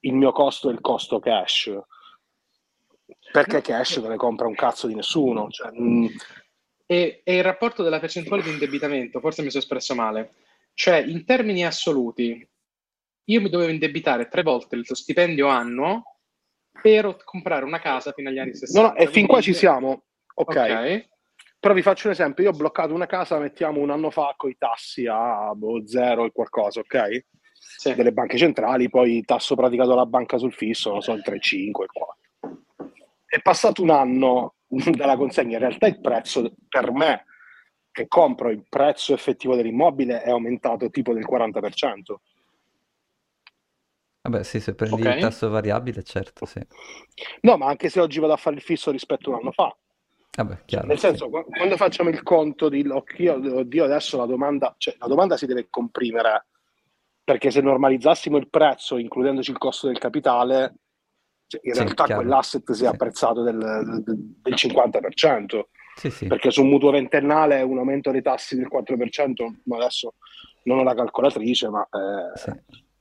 il mio costo è il costo cash. Perché cash non ne compra un cazzo di nessuno. Cioè, mm, E, e il rapporto della percentuale di indebitamento, forse mi sono espresso male. Cioè, in termini assoluti, io mi dovevo indebitare tre volte il tuo stipendio annuo per comprare una casa fino agli anni 60. no, no, e fin qua ci siamo. Ok. Però vi faccio un esempio, io ho bloccato una casa, mettiamo un anno fa, con i tassi a boh, zero e qualcosa, ok? Sì. Delle banche centrali, poi il tasso praticato dalla banca sul fisso, non so, il 3,5, il 4. È passato un anno *laughs* dalla consegna, in realtà il prezzo per me, che compro il prezzo effettivo dell'immobile, è aumentato tipo del 40%. Vabbè, sì, se prendi Ok. il tasso variabile, certo, sì. No, ma anche se oggi vado a fare il fisso rispetto a un anno fa. Vabbè, chiaro, Nel sì. senso, qu- quando facciamo il conto di oddio, oddio, adesso la domanda, cioè, la domanda si deve comprimere perché se normalizzassimo il prezzo, includendoci il costo del capitale, cioè, in Sì, realtà chiaro. quell'asset si è Sì. apprezzato del, del- del 50%, Sì, sì. perché su un mutuo ventennale un aumento dei tassi del 4%, ma adesso non ho la calcolatrice, ma eh, Sì.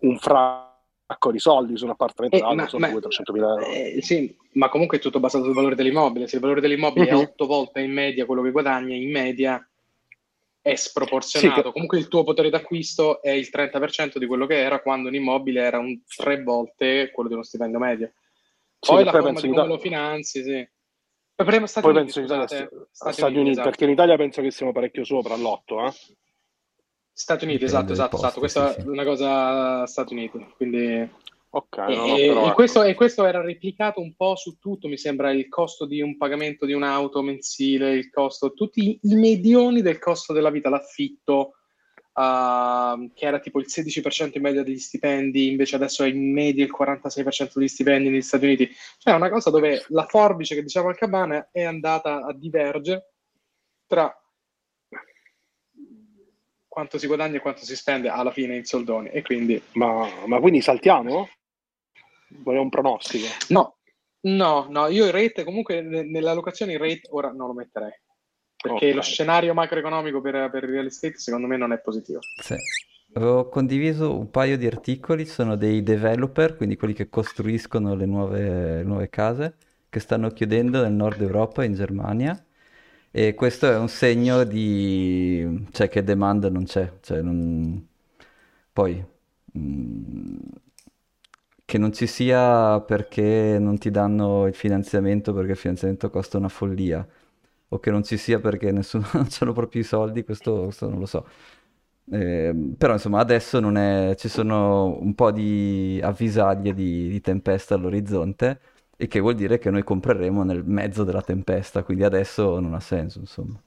un fracco di soldi su un appartamento Eh, d'anno sono ma- 200 mila euro. Eh, sì, ma comunque è tutto basato sul valore dell'immobile. Se il valore dell'immobile Mhm. è otto volte in media quello che guadagna, in media è sproporzionato. Sì, che- Comunque il tuo potere d'acquisto è il 30% di quello che era quando un immobile era un tre volte quello di uno stipendio medio. Sì, Poi che la forma di come lo finanzi, sì. Poi Stati Poi Uniti, penso Italia, scusate. Stati, Stati Uniti, esatto. perché in Italia penso che siamo parecchio sopra all'otto, eh? Stati Uniti, Dipende esatto, esatto, posti, esatto. Questa sì, è sì. una cosa Stati Uniti. Quindi Ok, E, no, no, però e ecco. questo, e questo era replicato un po' su tutto, mi sembra, il costo di un pagamento di un'auto mensile, il costo, tutti i medioni del costo della vita, l'affitto, uh, che era tipo il 16% in media degli stipendi, invece adesso è in media il 46% degli stipendi negli Stati Uniti. Cioè è una cosa dove la forbice che diciamo al cabana è andata a divergere tra quanto si guadagna e quanto si spende alla fine in soldoni e quindi Ma, ma quindi saltiamo? Vogliamo un pronostico? No, no, no, io il rate comunque ne- nella locazione il rate ora non lo metterei. Perché Ok. lo scenario macroeconomico per, per il real estate secondo me non è positivo. Sì. Avevo condiviso un paio di articoli, sono dei developer, quindi quelli che costruiscono le nuove, le nuove case, che stanno chiudendo nel nord Europa, in Germania, e questo è un segno di... cioè che demand non c'è, cioè non... poi... mm, che non ci sia perché non ti danno il finanziamento perché il finanziamento costa una follia, o che non ci sia perché nessuno non *laughs* c'hanno proprio i soldi, questo, questo non lo so. Eh, però insomma adesso non è, ci sono un po' di avvisaglie di, di tempesta all'orizzonte e che vuol dire che noi compreremo nel mezzo della tempesta, quindi adesso non ha senso, insomma.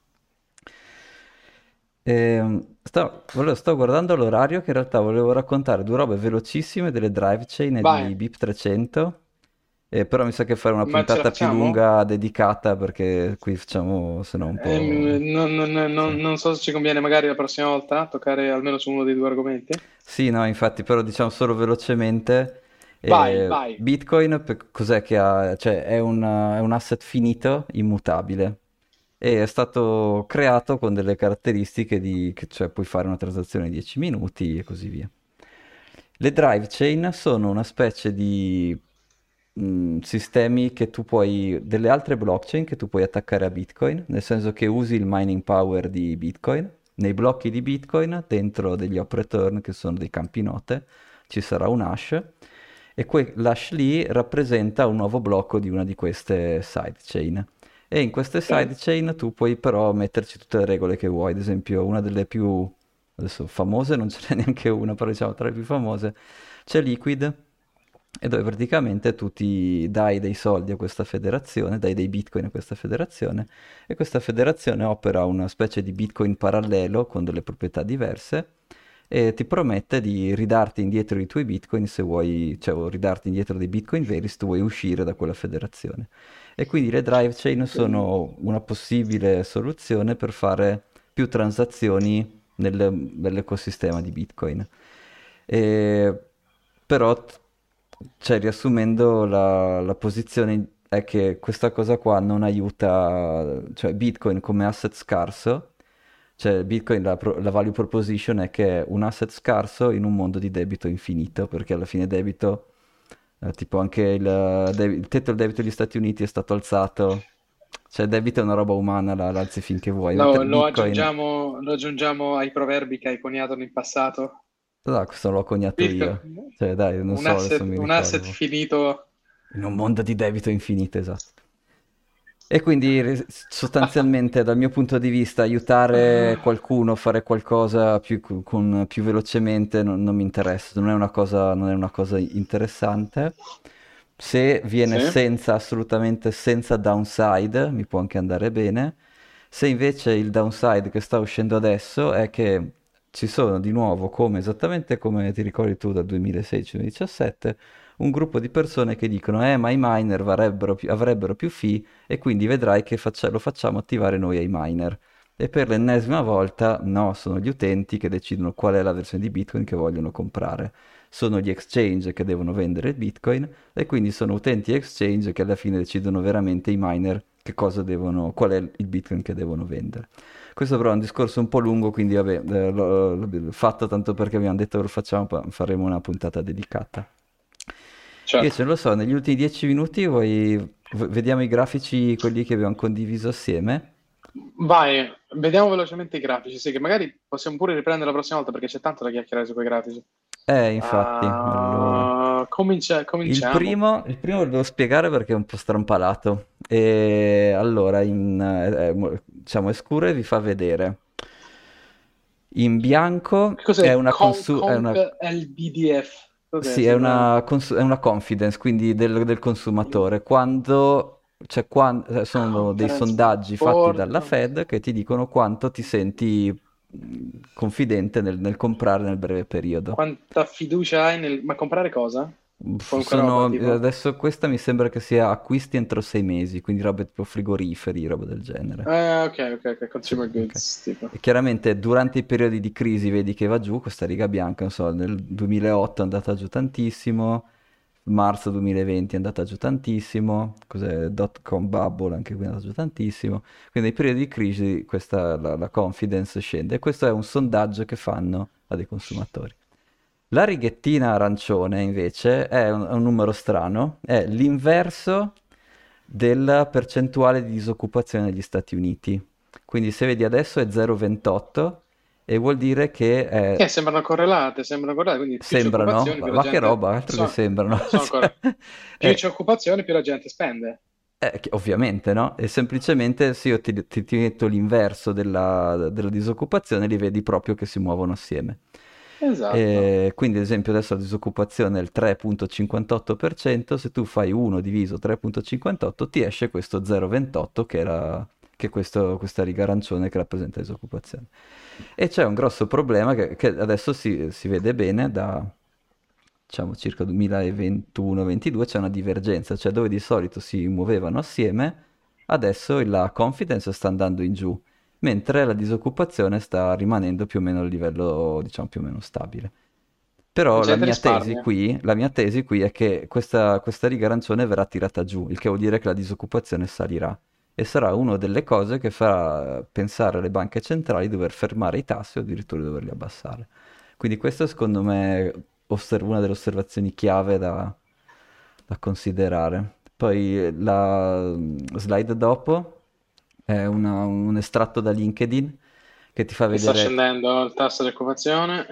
Ehm, sto, volevo, sto guardando l'orario che in realtà volevo raccontare due robe velocissime delle drive chain e Vai. di BIP 300, eh, però mi sa che fare una Ma puntata più lunga dedicata perché qui facciamo se no un po'... Ehm, non, non- non- sì. non so se ci conviene magari la prossima volta toccare almeno su uno dei due argomenti. Sì, no, infatti, però diciamo solo velocemente, Vai, eh, vai. Bitcoin cos'è che ha? Cioè è un, è un asset finito, immutabile, e è stato creato con delle caratteristiche di, cioè puoi fare una transazione in 10 minuti e così via. Le drive chain sono una specie di mh, sistemi che tu puoi, delle altre blockchain che tu puoi attaccare a Bitcoin, nel senso che usi il mining power di Bitcoin. Nei blocchi di Bitcoin, dentro degli op return, che sono dei campi note, ci sarà un hash e quell'hash lì rappresenta un nuovo blocco di una di queste sidechain. E in queste sidechain tu puoi però metterci tutte le regole che vuoi, ad esempio una delle più adesso famose, non ce n'è *laughs* neanche una, però diciamo tra le più famose, c'è Liquid, e dove praticamente tu ti dai dei soldi a questa federazione, dai dei bitcoin a questa federazione, e questa federazione opera una specie di bitcoin parallelo con delle proprietà diverse e ti promette di ridarti indietro i tuoi bitcoin se vuoi, cioè o ridarti indietro dei bitcoin veri se tu vuoi uscire da quella federazione. E quindi le drive chain sono una possibile soluzione per fare più transazioni nel- nell'ecosistema di Bitcoin. E- però, cioè, riassumendo, la, la posizione è che questa cosa qua non aiuta, cioè Bitcoin come asset scarso, cioè Bitcoin, la, la value proposition è che è un asset scarso in un mondo di debito infinito, perché alla fine debito, eh, tipo anche il, deb- il tetto del debito degli Stati Uniti è stato alzato, cioè debito è una roba umana, la, la alzi finché vuoi, mentre lo Bitcoin... aggiungiamo, lo aggiungiamo ai proverbi che hai coniato nel passato. No, questo l'ho coniato io. Bitcoin, Cioè, dai, non un so, asset, un asset ricordo. finito. In un mondo di debito infinito, esatto. E quindi sostanzialmente dal mio punto di vista aiutare qualcuno a fare qualcosa più, con, più velocemente non, non mi interessa, non è una cosa, non è una cosa interessante. Se viene Sì. senza, assolutamente senza downside, mi può anche andare bene. Se invece il downside che sta uscendo adesso è che ci sono di nuovo, come esattamente come ti ricordi tu dal 2016-2017, un gruppo di persone che dicono eh ma i miner più, avrebbero più fee e quindi vedrai che faccia- lo facciamo attivare noi ai miner. E per l'ennesima volta no, sono gli utenti che decidono qual è la versione di Bitcoin che vogliono comprare. Sono gli exchange che devono vendere il Bitcoin e quindi sono utenti exchange che alla fine decidono veramente i miner che cosa devono, qual è il Bitcoin che devono vendere. Questo però è un discorso un po' lungo, quindi vabbè, eh, l'ho, l'ho fatto tanto perché abbiamo detto che lo facciamo, faremo una puntata dedicata. Certo. Invece, non lo so, negli ultimi dieci minuti vuoi... vediamo i grafici, quelli che abbiamo condiviso assieme. Vai, vediamo velocemente i grafici, sì, che magari possiamo pure riprendere la prossima volta perché c'è tanto da chiacchierare su quei grafici. Eh, infatti, allora... Ah, comincia- Il cominciamo. primo, il primo lo devo spiegare perché è un po' strampalato. E allora, in, eh, mo- diciamo, è scuro e vi fa vedere. In bianco è una, Con- consu- è una- LBDF? Cos'è? Sì, è una, cons- è una confidence, quindi del, del consumatore. Quando, cioè, quan- eh, sono dei Conference sondaggi fatti dalla Fed che ti dicono quanto ti senti confidente nel, nel comprare nel breve periodo. Quanta fiducia hai nel... Ma comprare cosa? Sono, roba, adesso questa mi sembra che sia acquisti entro sei mesi, quindi robe tipo frigoriferi, roba del genere. Eh, ok, ok, ok, consumer goods, tipo. E chiaramente durante i periodi di crisi vedi che va giù, questa riga bianca, non so, nel 2008 è andata giù tantissimo, marzo 2020 è andata giù tantissimo, cos'è, dot com bubble anche qui è andata giù tantissimo, quindi nei periodi di crisi questa, la, la confidence scende e questo è un sondaggio che fanno a dei consumatori. La righettina arancione invece è un, un numero strano, è l'inverso della percentuale di disoccupazione negli Stati Uniti. Quindi se vedi adesso è 0,28 e vuol dire che è- Eh, sembrano correlate, sembrano correlate, quindi sembrano, occupazione, ma, ma che roba, altro Sono- che sembrano. sono *laughs* Cioè. Più eh, c'è occupazione, più la gente spende. eh, che- ovviamente, no? E semplicemente se io ti, ti- ti metto l'inverso della, della disoccupazione, li vedi proprio che si muovono assieme. Esatto. E quindi ad esempio adesso la disoccupazione è il 3.58%, se tu fai 1 diviso 3.58 ti esce questo 0.28 che era che questo, questa riga arancione che rappresenta la disoccupazione. E c'è un grosso problema che, che adesso si, si, vede bene da diciamo circa 2021-22 c'è una divergenza, cioè dove di solito si muovevano assieme, adesso la confidence sta andando in giù mentre la disoccupazione sta rimanendo più o meno a livello, diciamo, più o meno stabile. Però la mia, qui, la mia, tesi qui, è che questa, questa riga arancione verrà tirata giù, il che vuol dire che la disoccupazione salirà. E sarà una delle cose che farà pensare alle banche centrali di dover fermare i tassi o addirittura di doverli abbassare. Quindi questa secondo me è una delle osservazioni chiave da, da considerare. Poi la slide dopo è una, un estratto da LinkedIn che ti fa vedere... sta scendendo il tasso di occupazione,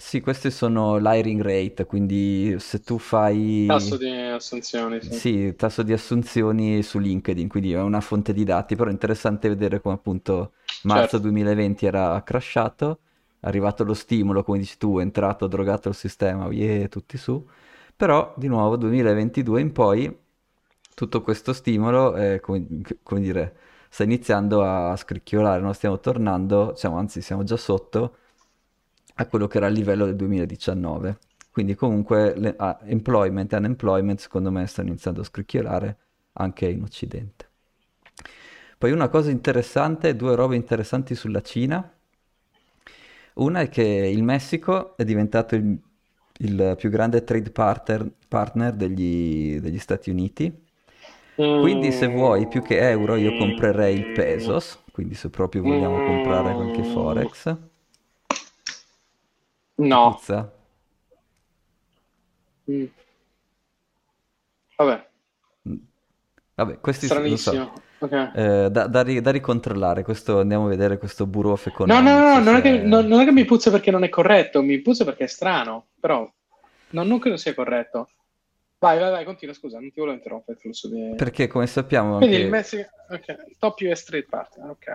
Sì, questi sono l'hiring rate, quindi se tu fai... tasso di assunzioni, sì. Sì, tasso di assunzioni su LinkedIn, quindi è una fonte di dati, però è interessante vedere come appunto marzo Certo. 2020 era crashato, è arrivato lo stimolo, come dici tu, è entrato, drogato il sistema, yeah, tutti su, però di nuovo 2022 in poi tutto questo stimolo, è, come, come dire, sta iniziando a scricchiolare, non stiamo tornando, siamo, anzi siamo già sotto a quello che era il livello del 2019. Quindi comunque le- ah, employment e unemployment secondo me stanno iniziando a scricchiolare anche in Occidente. Poi una cosa interessante, due robe interessanti sulla Cina. Una è che il Messico è diventato il, il più grande trade partner, partner degli, degli Stati Uniti. Quindi se vuoi più che euro io comprerei il pesos, quindi se proprio vogliamo comprare qualche forex. No. Puzza? Mm. Vabbè, Vabbè, questi s- non so, stranissimo. Ok. eh, da, da ri- da ricontrollare, questo, andiamo a vedere questo Bureau of No, no, no, non è che, se... non, è che mi puzza perché non è corretto, mi puzza perché è strano, però non, non credo sia corretto. Vai, vai, vai, continua, scusa, non ti volevo interrompere il di... Perché come sappiamo Quindi il anche... Messico, ok, top US Street Partner, ok.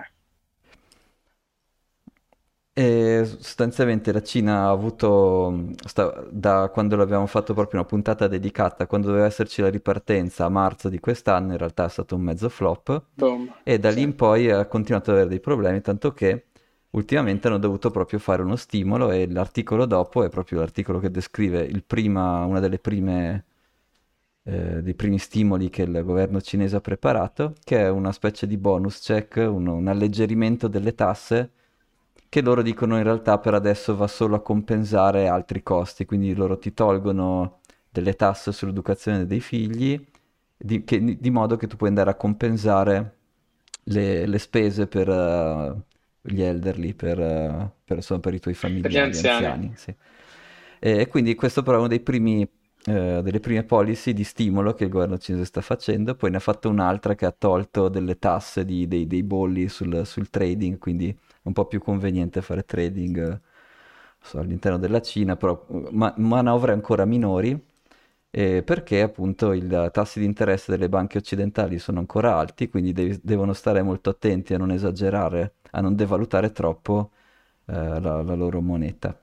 E sostanzialmente la Cina ha avuto, sta- da quando l'abbiamo fatto proprio una puntata dedicata, quando doveva esserci la ripartenza a marzo di quest'anno, in realtà è stato un mezzo flop, Boom. e da lì in poi ha continuato ad avere dei problemi, tanto che ultimamente hanno dovuto proprio fare uno stimolo e l'articolo dopo è proprio l'articolo che descrive il prima, una delle prime, eh, dei primi stimoli che il governo cinese ha preparato, che è una specie di bonus check, un, un alleggerimento delle tasse che loro dicono in realtà per adesso va solo a compensare altri costi, quindi loro ti tolgono delle tasse sull'educazione dei figli, di, che- di modo che tu puoi andare a compensare le, le spese per eh, gli elderly, per, eh, per, insomma, per i tuoi Per gli familiari anziani. anziani, sì. E quindi questo però è uno dei primi, eh, delle prime policy di stimolo che il governo cinese sta facendo, poi ne ha fatto un'altra che ha tolto delle tasse di- dei, dei bolli sul, sul trading, quindi è un po' più conveniente fare trading eh, so, all'interno della Cina, però eh, ma- manovre ancora minori, eh, perché appunto i tassi di interesse delle banche occidentali sono ancora alti, quindi devi- devono stare molto attenti a non esagerare, a non devalutare troppo eh, la, la loro moneta.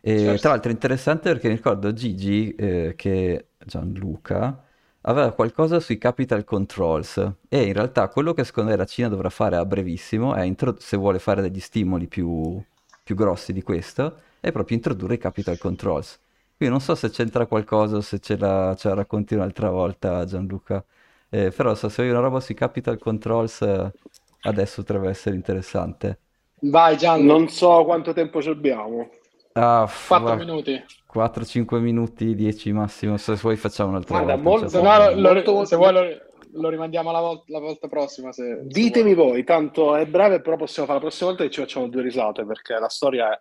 E Certo. tra l'altro è interessante perché mi ricordo Gigi, eh, che Gianluca, aveva qualcosa sui capital controls e in realtà quello che secondo me la Cina dovrà fare a brevissimo è, intro- se vuole fare degli stimoli più, più grossi di questo, è proprio introdurre i capital controls. Quindi non so se c'entra qualcosa o se ce la, ce la racconti un'altra volta Gianluca, Eh, però so, se vuoi una roba sui capital controls eh, adesso potrebbe essere interessante. Vai Gianni, Non so quanto tempo ci abbiamo. Ah, f- 4 va- minuti. 4-5 minuti, 10 massimo, se vuoi facciamo un'altra Guarda, volta, molto- Se no, lo- Molto- se vuoi lo, lo rimandiamo alla volta, la volta prossima. Se, se Ditemi vuoi. voi, tanto è breve, però possiamo fare la prossima volta che ci facciamo due risate perché la storia è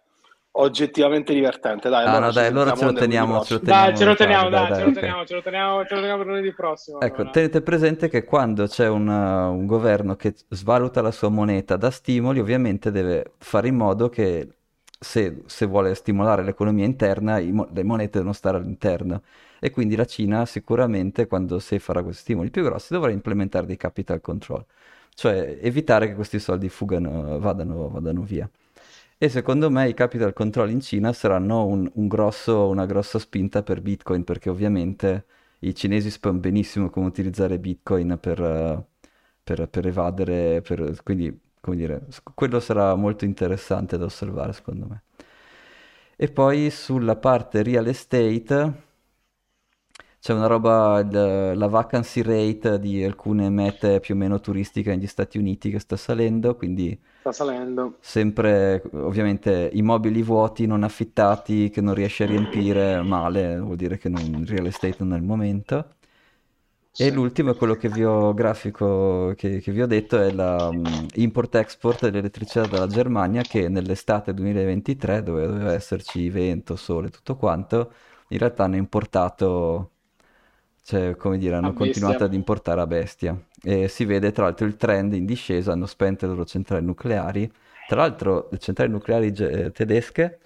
oggettivamente divertente. Dai, Ah allora no, ci dai, allora ce lo teniamo, ce lo prossimo. Dai, ce lo teniamo dai, dai, ce lo teniamo, ce lo teniamo, ce lo teniamo per lunedì prossimo. Ecco, allora. tenete presente che quando c'è un, un governo che svaluta la sua moneta da stimoli, ovviamente deve fare in modo che se, se vuole stimolare l'economia interna, mo- le monete devono stare all'interno. E quindi la Cina sicuramente, quando se farà questi stimoli più grossi, dovrà implementare dei capital control, cioè evitare che questi soldi fugano, vadano, vadano via. E secondo me i capital control in Cina saranno un, un grosso, una grossa spinta per Bitcoin, perché ovviamente i cinesi sanno benissimo come utilizzare Bitcoin per, per, per evadere, per, quindi, come dire, quello sarà molto interessante da osservare secondo me. E poi sulla parte real estate c'è una roba, la vacancy rate di alcune mete più o meno turistiche negli Stati Uniti che sta salendo, quindi Sta salendo. sempre ovviamente immobili vuoti, non affittati, che non riesci a riempire male, vuol dire che non, real estate non è il momento. E l'ultimo è quello che vi ho, grafico che, che vi ho detto, è la mm, dell'elettricità dalla Germania che nell'estate 2023, dove doveva esserci vento, sole, tutto quanto, in realtà hanno importato, cioè, come dire, hanno continuato ad importare a bestia. E si vede tra l'altro il trend in discesa, hanno spento le loro centrali nucleari. Tra l'altro le centrali nucleari tedesche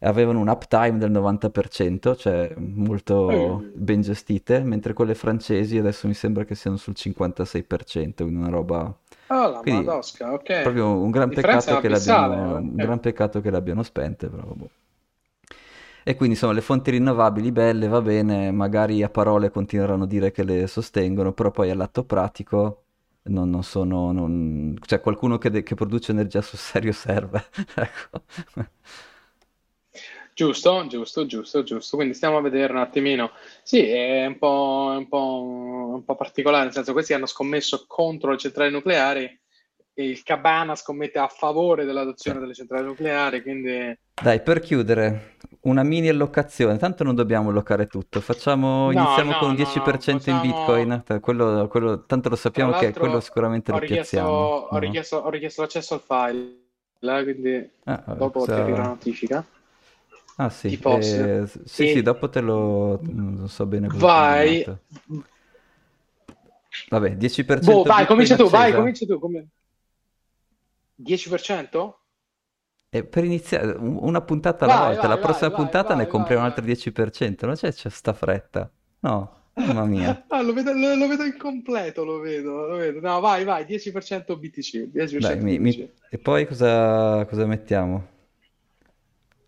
avevano un uptime del 90%, cioè molto ben gestite, mentre quelle francesi adesso mi sembra che siano sul 56%, quindi una roba... Oh, la Quindi madosca, ok. proprio un gran peccato che abissale. l'abbiano, un eh. gran peccato che le abbiano spente, però boh. E quindi insomma le fonti rinnovabili belle, va bene, magari a parole continueranno a dire che le sostengono, però poi all'atto pratico non, non sono... non- Cioè qualcuno che, de- che produce energia sul serio serve, *laughs* ecco. Giusto, giusto, giusto, giusto. Quindi stiamo a vedere un attimino. Sì, è un po', è un po', un po' particolare, nel senso questi hanno scommesso contro le centrali nucleari e il Cabana scommette a favore dell'adozione delle centrali nucleari, quindi Dai, per chiudere, una mini allocazione, tanto non dobbiamo allocare tutto, facciamo, no, iniziamo con no, un no, 10% in. Bitcoin, T- quello, quello- tanto lo sappiamo che quello l'altro sicuramente lo piazziamo, ho no? richiesto, ho richiesto l'accesso al file, eh, quindi Ah, vabbè, dopo ti arriva la notifica. Ah sì, Ti posso. eh, sì sì, E dopo te lo... non so bene cosa vai. Vabbè, 10% Boh, vai, comincia tu, vai, comincia tu. Come... 10%? E per iniziare, un- una puntata alla Vai, volta, la vai, vai, prossima vai, puntata ne compriamo un altro vai. 10%, non c'è, c'è sta fretta. No, mamma mia. *laughs* Ah, lo vedo, lo, lo vedo incompleto, lo vedo, lo vedo. No, vai, vai, 10% BTC, 10% Dai, mi- mi- BTC. e poi cosa, cosa mettiamo?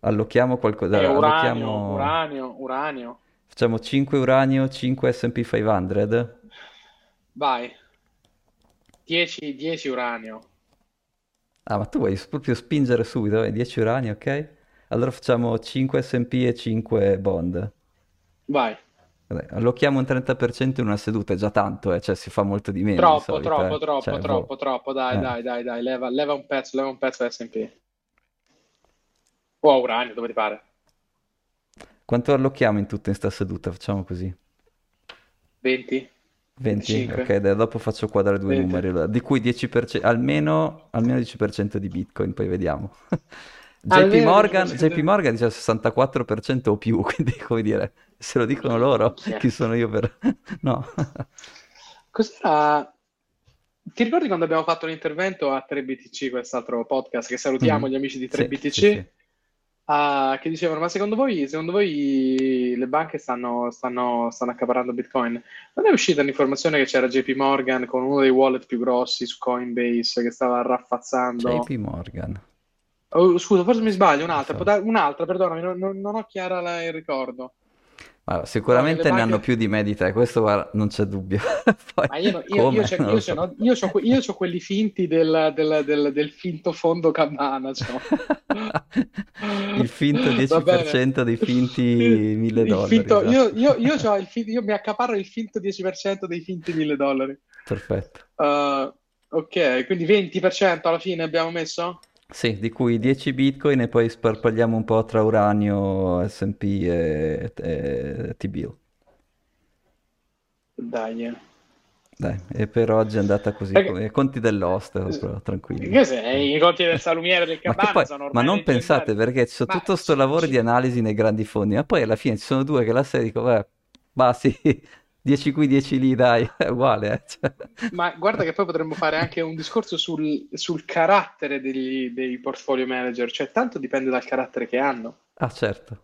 Allochiamo qualcosa, E uranio, allochiamo... uranio, uranio. Facciamo 5 uranio, 5 S&P 500. Vai, 10, 10 uranio. Ah, ma tu vuoi proprio spingere subito, eh? 10 uranio, ok? Allora facciamo 5 S&P e 5 bond. Vai. Vabbè, allochiamo un 30% in una seduta, è già tanto, eh? Cioè si fa molto di meno di Troppo, solito, troppo, eh? troppo, Cioè, troppo, boh. troppo. Dai, Eh. dai, dai, dai, leva, leva un pezzo, leva un pezzo S&P. O a uranio, dove ti pare? Quanto allochiamo in tutto in sta seduta? Facciamo così. 20? 20? 25? Ok, dai, dopo faccio quadrare due 20. numeri, allora. di cui 10%, almeno, almeno 10% di Bitcoin, poi vediamo. *laughs* JP Morgan, 10%. JP Morgan dice 64% o più, *laughs* quindi come dire, se lo dicono loro, chi sono io per... *laughs* No. Cos'era? Ti ricordi quando abbiamo fatto un intervento a 3BTC, quest'altro podcast, che salutiamo Mhm. gli amici di Sì, 3BTC, sì, sì. Ah, che dicevano, ma secondo voi, secondo voi le banche stanno, stanno, stanno accaparrando Bitcoin? Non è uscita l'informazione che c'era JP Morgan con uno dei wallet più grossi su Coinbase che stava raffazzando... JP Morgan. Oh, scusa, forse mi sbaglio, un'altra, so. un'altra, perdonami, non, non- ho chiara la- il ricordo. Allora, sicuramente nelle ne hanno banche... più di me di te, questo guarda, non c'è dubbio. *laughs* Poi Ma io, no- io, io, come? io, so. no, io, c'ho que- io c'ho quelli finti del, del- del- del finto fondo Cabana. c'ho. *laughs* Finto *laughs* Va bene. 10% dei finti Il- 1000 il dollari. finto- esatto. io, io, io, il fin- io mi accaparro il finto 10% dei finti 1000 dollari. Perfetto. Uh, ok, quindi 20% alla fine abbiamo messo? Sì, di cui 10 bitcoin e poi sparpagliamo un po' tra uranio, S&P e, e T-bill. Dai. Eh. Dai, e per oggi è andata così, Perché- come conti dell'host, però, tranquilli. Che sei? I conti del salumiere del Ma, Cabana poi- sono ma ormai non leggendari. pensate perché c'è Ma tutto sto lavoro di analisi nei grandi fondi, ma poi alla fine ci sono due che la serie dico, beh, ma sì, *laughs* 10 qui, 10 lì, dai, *laughs* è uguale. eh, cioè. Ma guarda che poi potremmo fare anche un discorso sul, sul carattere degli- dei portfolio manager, cioè tanto dipende dal carattere che hanno. Ah, certo.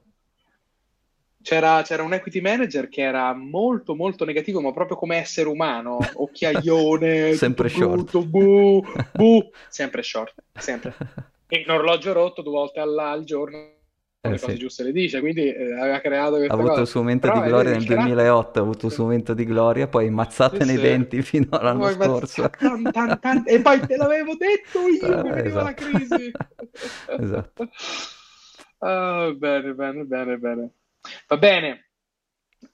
C'era, c'era un equity manager che era molto molto negativo, ma proprio come essere umano, *laughs* occhiaione, Sempre tutto short. brutto, bu, bu, *laughs* sempre short, sempre. *laughs* E un orologio rotto due volte al, giorno Eh, le sì. cose giuste le dice, quindi eh, aveva creato Ha questa avuto cosa. il suo momento Però di gloria nel il carattere- 2008, ha avuto il suo momento di gloria, poi mazzate Sì, nei sì. denti fino all'anno Poi, scorso. tan, tan, tan- e poi te l'avevo detto io, Eh, veniva la esatto. crisi. Esatto. Ah, bene, bene, bene, bene. Va bene.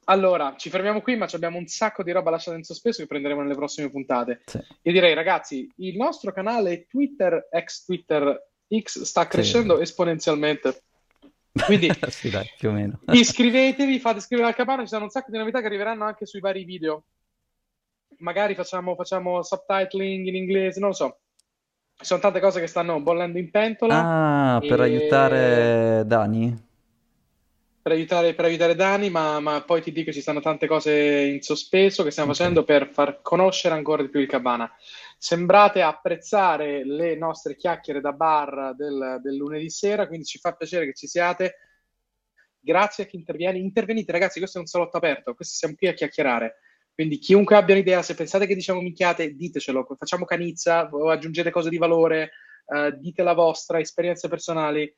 Allora, ci fermiamo qui, ma ci abbiamo un sacco di roba lasciata in sospeso che prenderemo nelle prossime puntate. Sì. Io direi, ragazzi, il nostro canale Twitter, ex Twitter X, sta crescendo esponenzialmente. Quindi *laughs* sì, dai, più o meno. *laughs* iscrivetevi, fate iscrivere al canale, ci saranno un sacco di novità che arriveranno anche sui vari video. Magari facciamo, facciamo subtitling in inglese, non lo so. Ci sono tante cose che stanno bollendo in pentola Ah, per E- aiutare Dani? Per aiutare, per aiutare Dani, ma, ma poi ti dico ci stanno tante cose in sospeso che stiamo Ok. facendo per far conoscere ancora di più il Cabana. Sembrate apprezzare le nostre chiacchiere da bar del, del lunedì sera, quindi ci fa piacere che ci siate. Grazie a chi interviene. Intervenite, ragazzi, questo è un salotto aperto, questo siamo qui a chiacchierare. Quindi chiunque abbia un'idea, se pensate che diciamo minchiate, ditecelo, facciamo canizza aggiungete cose di valore, eh, dite la vostra, esperienze personali.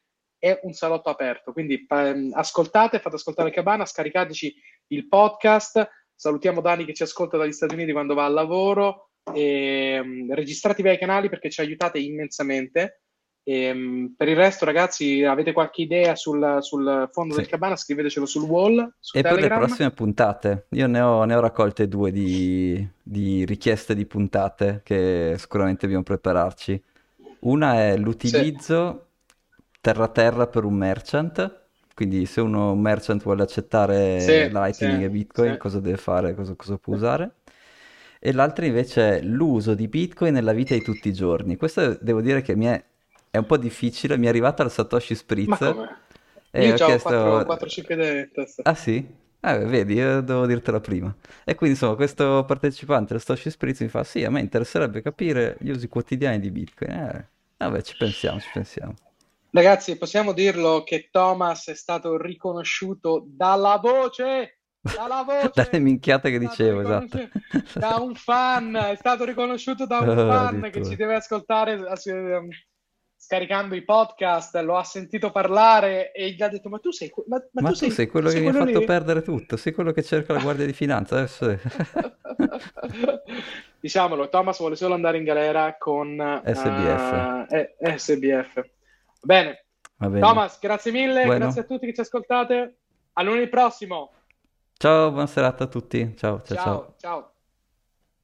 È un salotto aperto, quindi ehm, ascoltate, fate ascoltare Cabana, scaricateci il podcast. Salutiamo Dani che ci ascolta dagli Stati Uniti quando va al lavoro. E, mm, registratevi ai canali perché ci aiutate immensamente. E, mm, per il resto, ragazzi, avete qualche idea sul, sul fondo Sì. del Cabana? Scrivetecelo sul wall, su E per le Telegram. prossime puntate, io ne ho, ne ho raccolte due di, di richieste di puntate che sicuramente dobbiamo prepararci. Una è l'utilizzo terra terra per un merchant, quindi se uno un merchant vuole accettare Sì, Lightning sì, e Bitcoin, sì. cosa deve fare, cosa, cosa può usare? E l'altra invece è l'uso di Bitcoin nella vita di tutti i giorni. Questo devo dire che mi è, è un po' difficile, mi è arrivata al Satoshi Spritz e Io ho chiesto... 4-5 idee in testa. Ah sì? Eh, vedi, io devo dirtela prima. E quindi insomma questo partecipante del Satoshi Spritz mi fa sì, a me interesserebbe capire gli usi quotidiani di Bitcoin. Eh, vabbè, ci pensiamo, ci pensiamo. Ragazzi, possiamo dirlo che Thomas è stato riconosciuto dalla voce, dalla *laughs* voce, Dalle minchiate che dicevo, esatto. da un fan, è stato riconosciuto da un *laughs* Oh, fan che addirittura. ci deve ascoltare eh, scaricando i podcast, lo ha sentito parlare e gli ha detto ma tu sei, ma, ma Ma tu tu sei quello sei che mi ha fatto lì?" perdere tutto, sei quello che cerca la Guardia di Finanza, adesso. *laughs* Diciamolo, Thomas vuole solo andare in galera con SBF. eh, eh, SBF. Bene, bene. Thomas, grazie mille, Bueno. grazie a tutti che ci ascoltate. A lunedì prossimo. Ciao, buona serata a tutti. Ciao, ciao, ciao. ciao. ciao.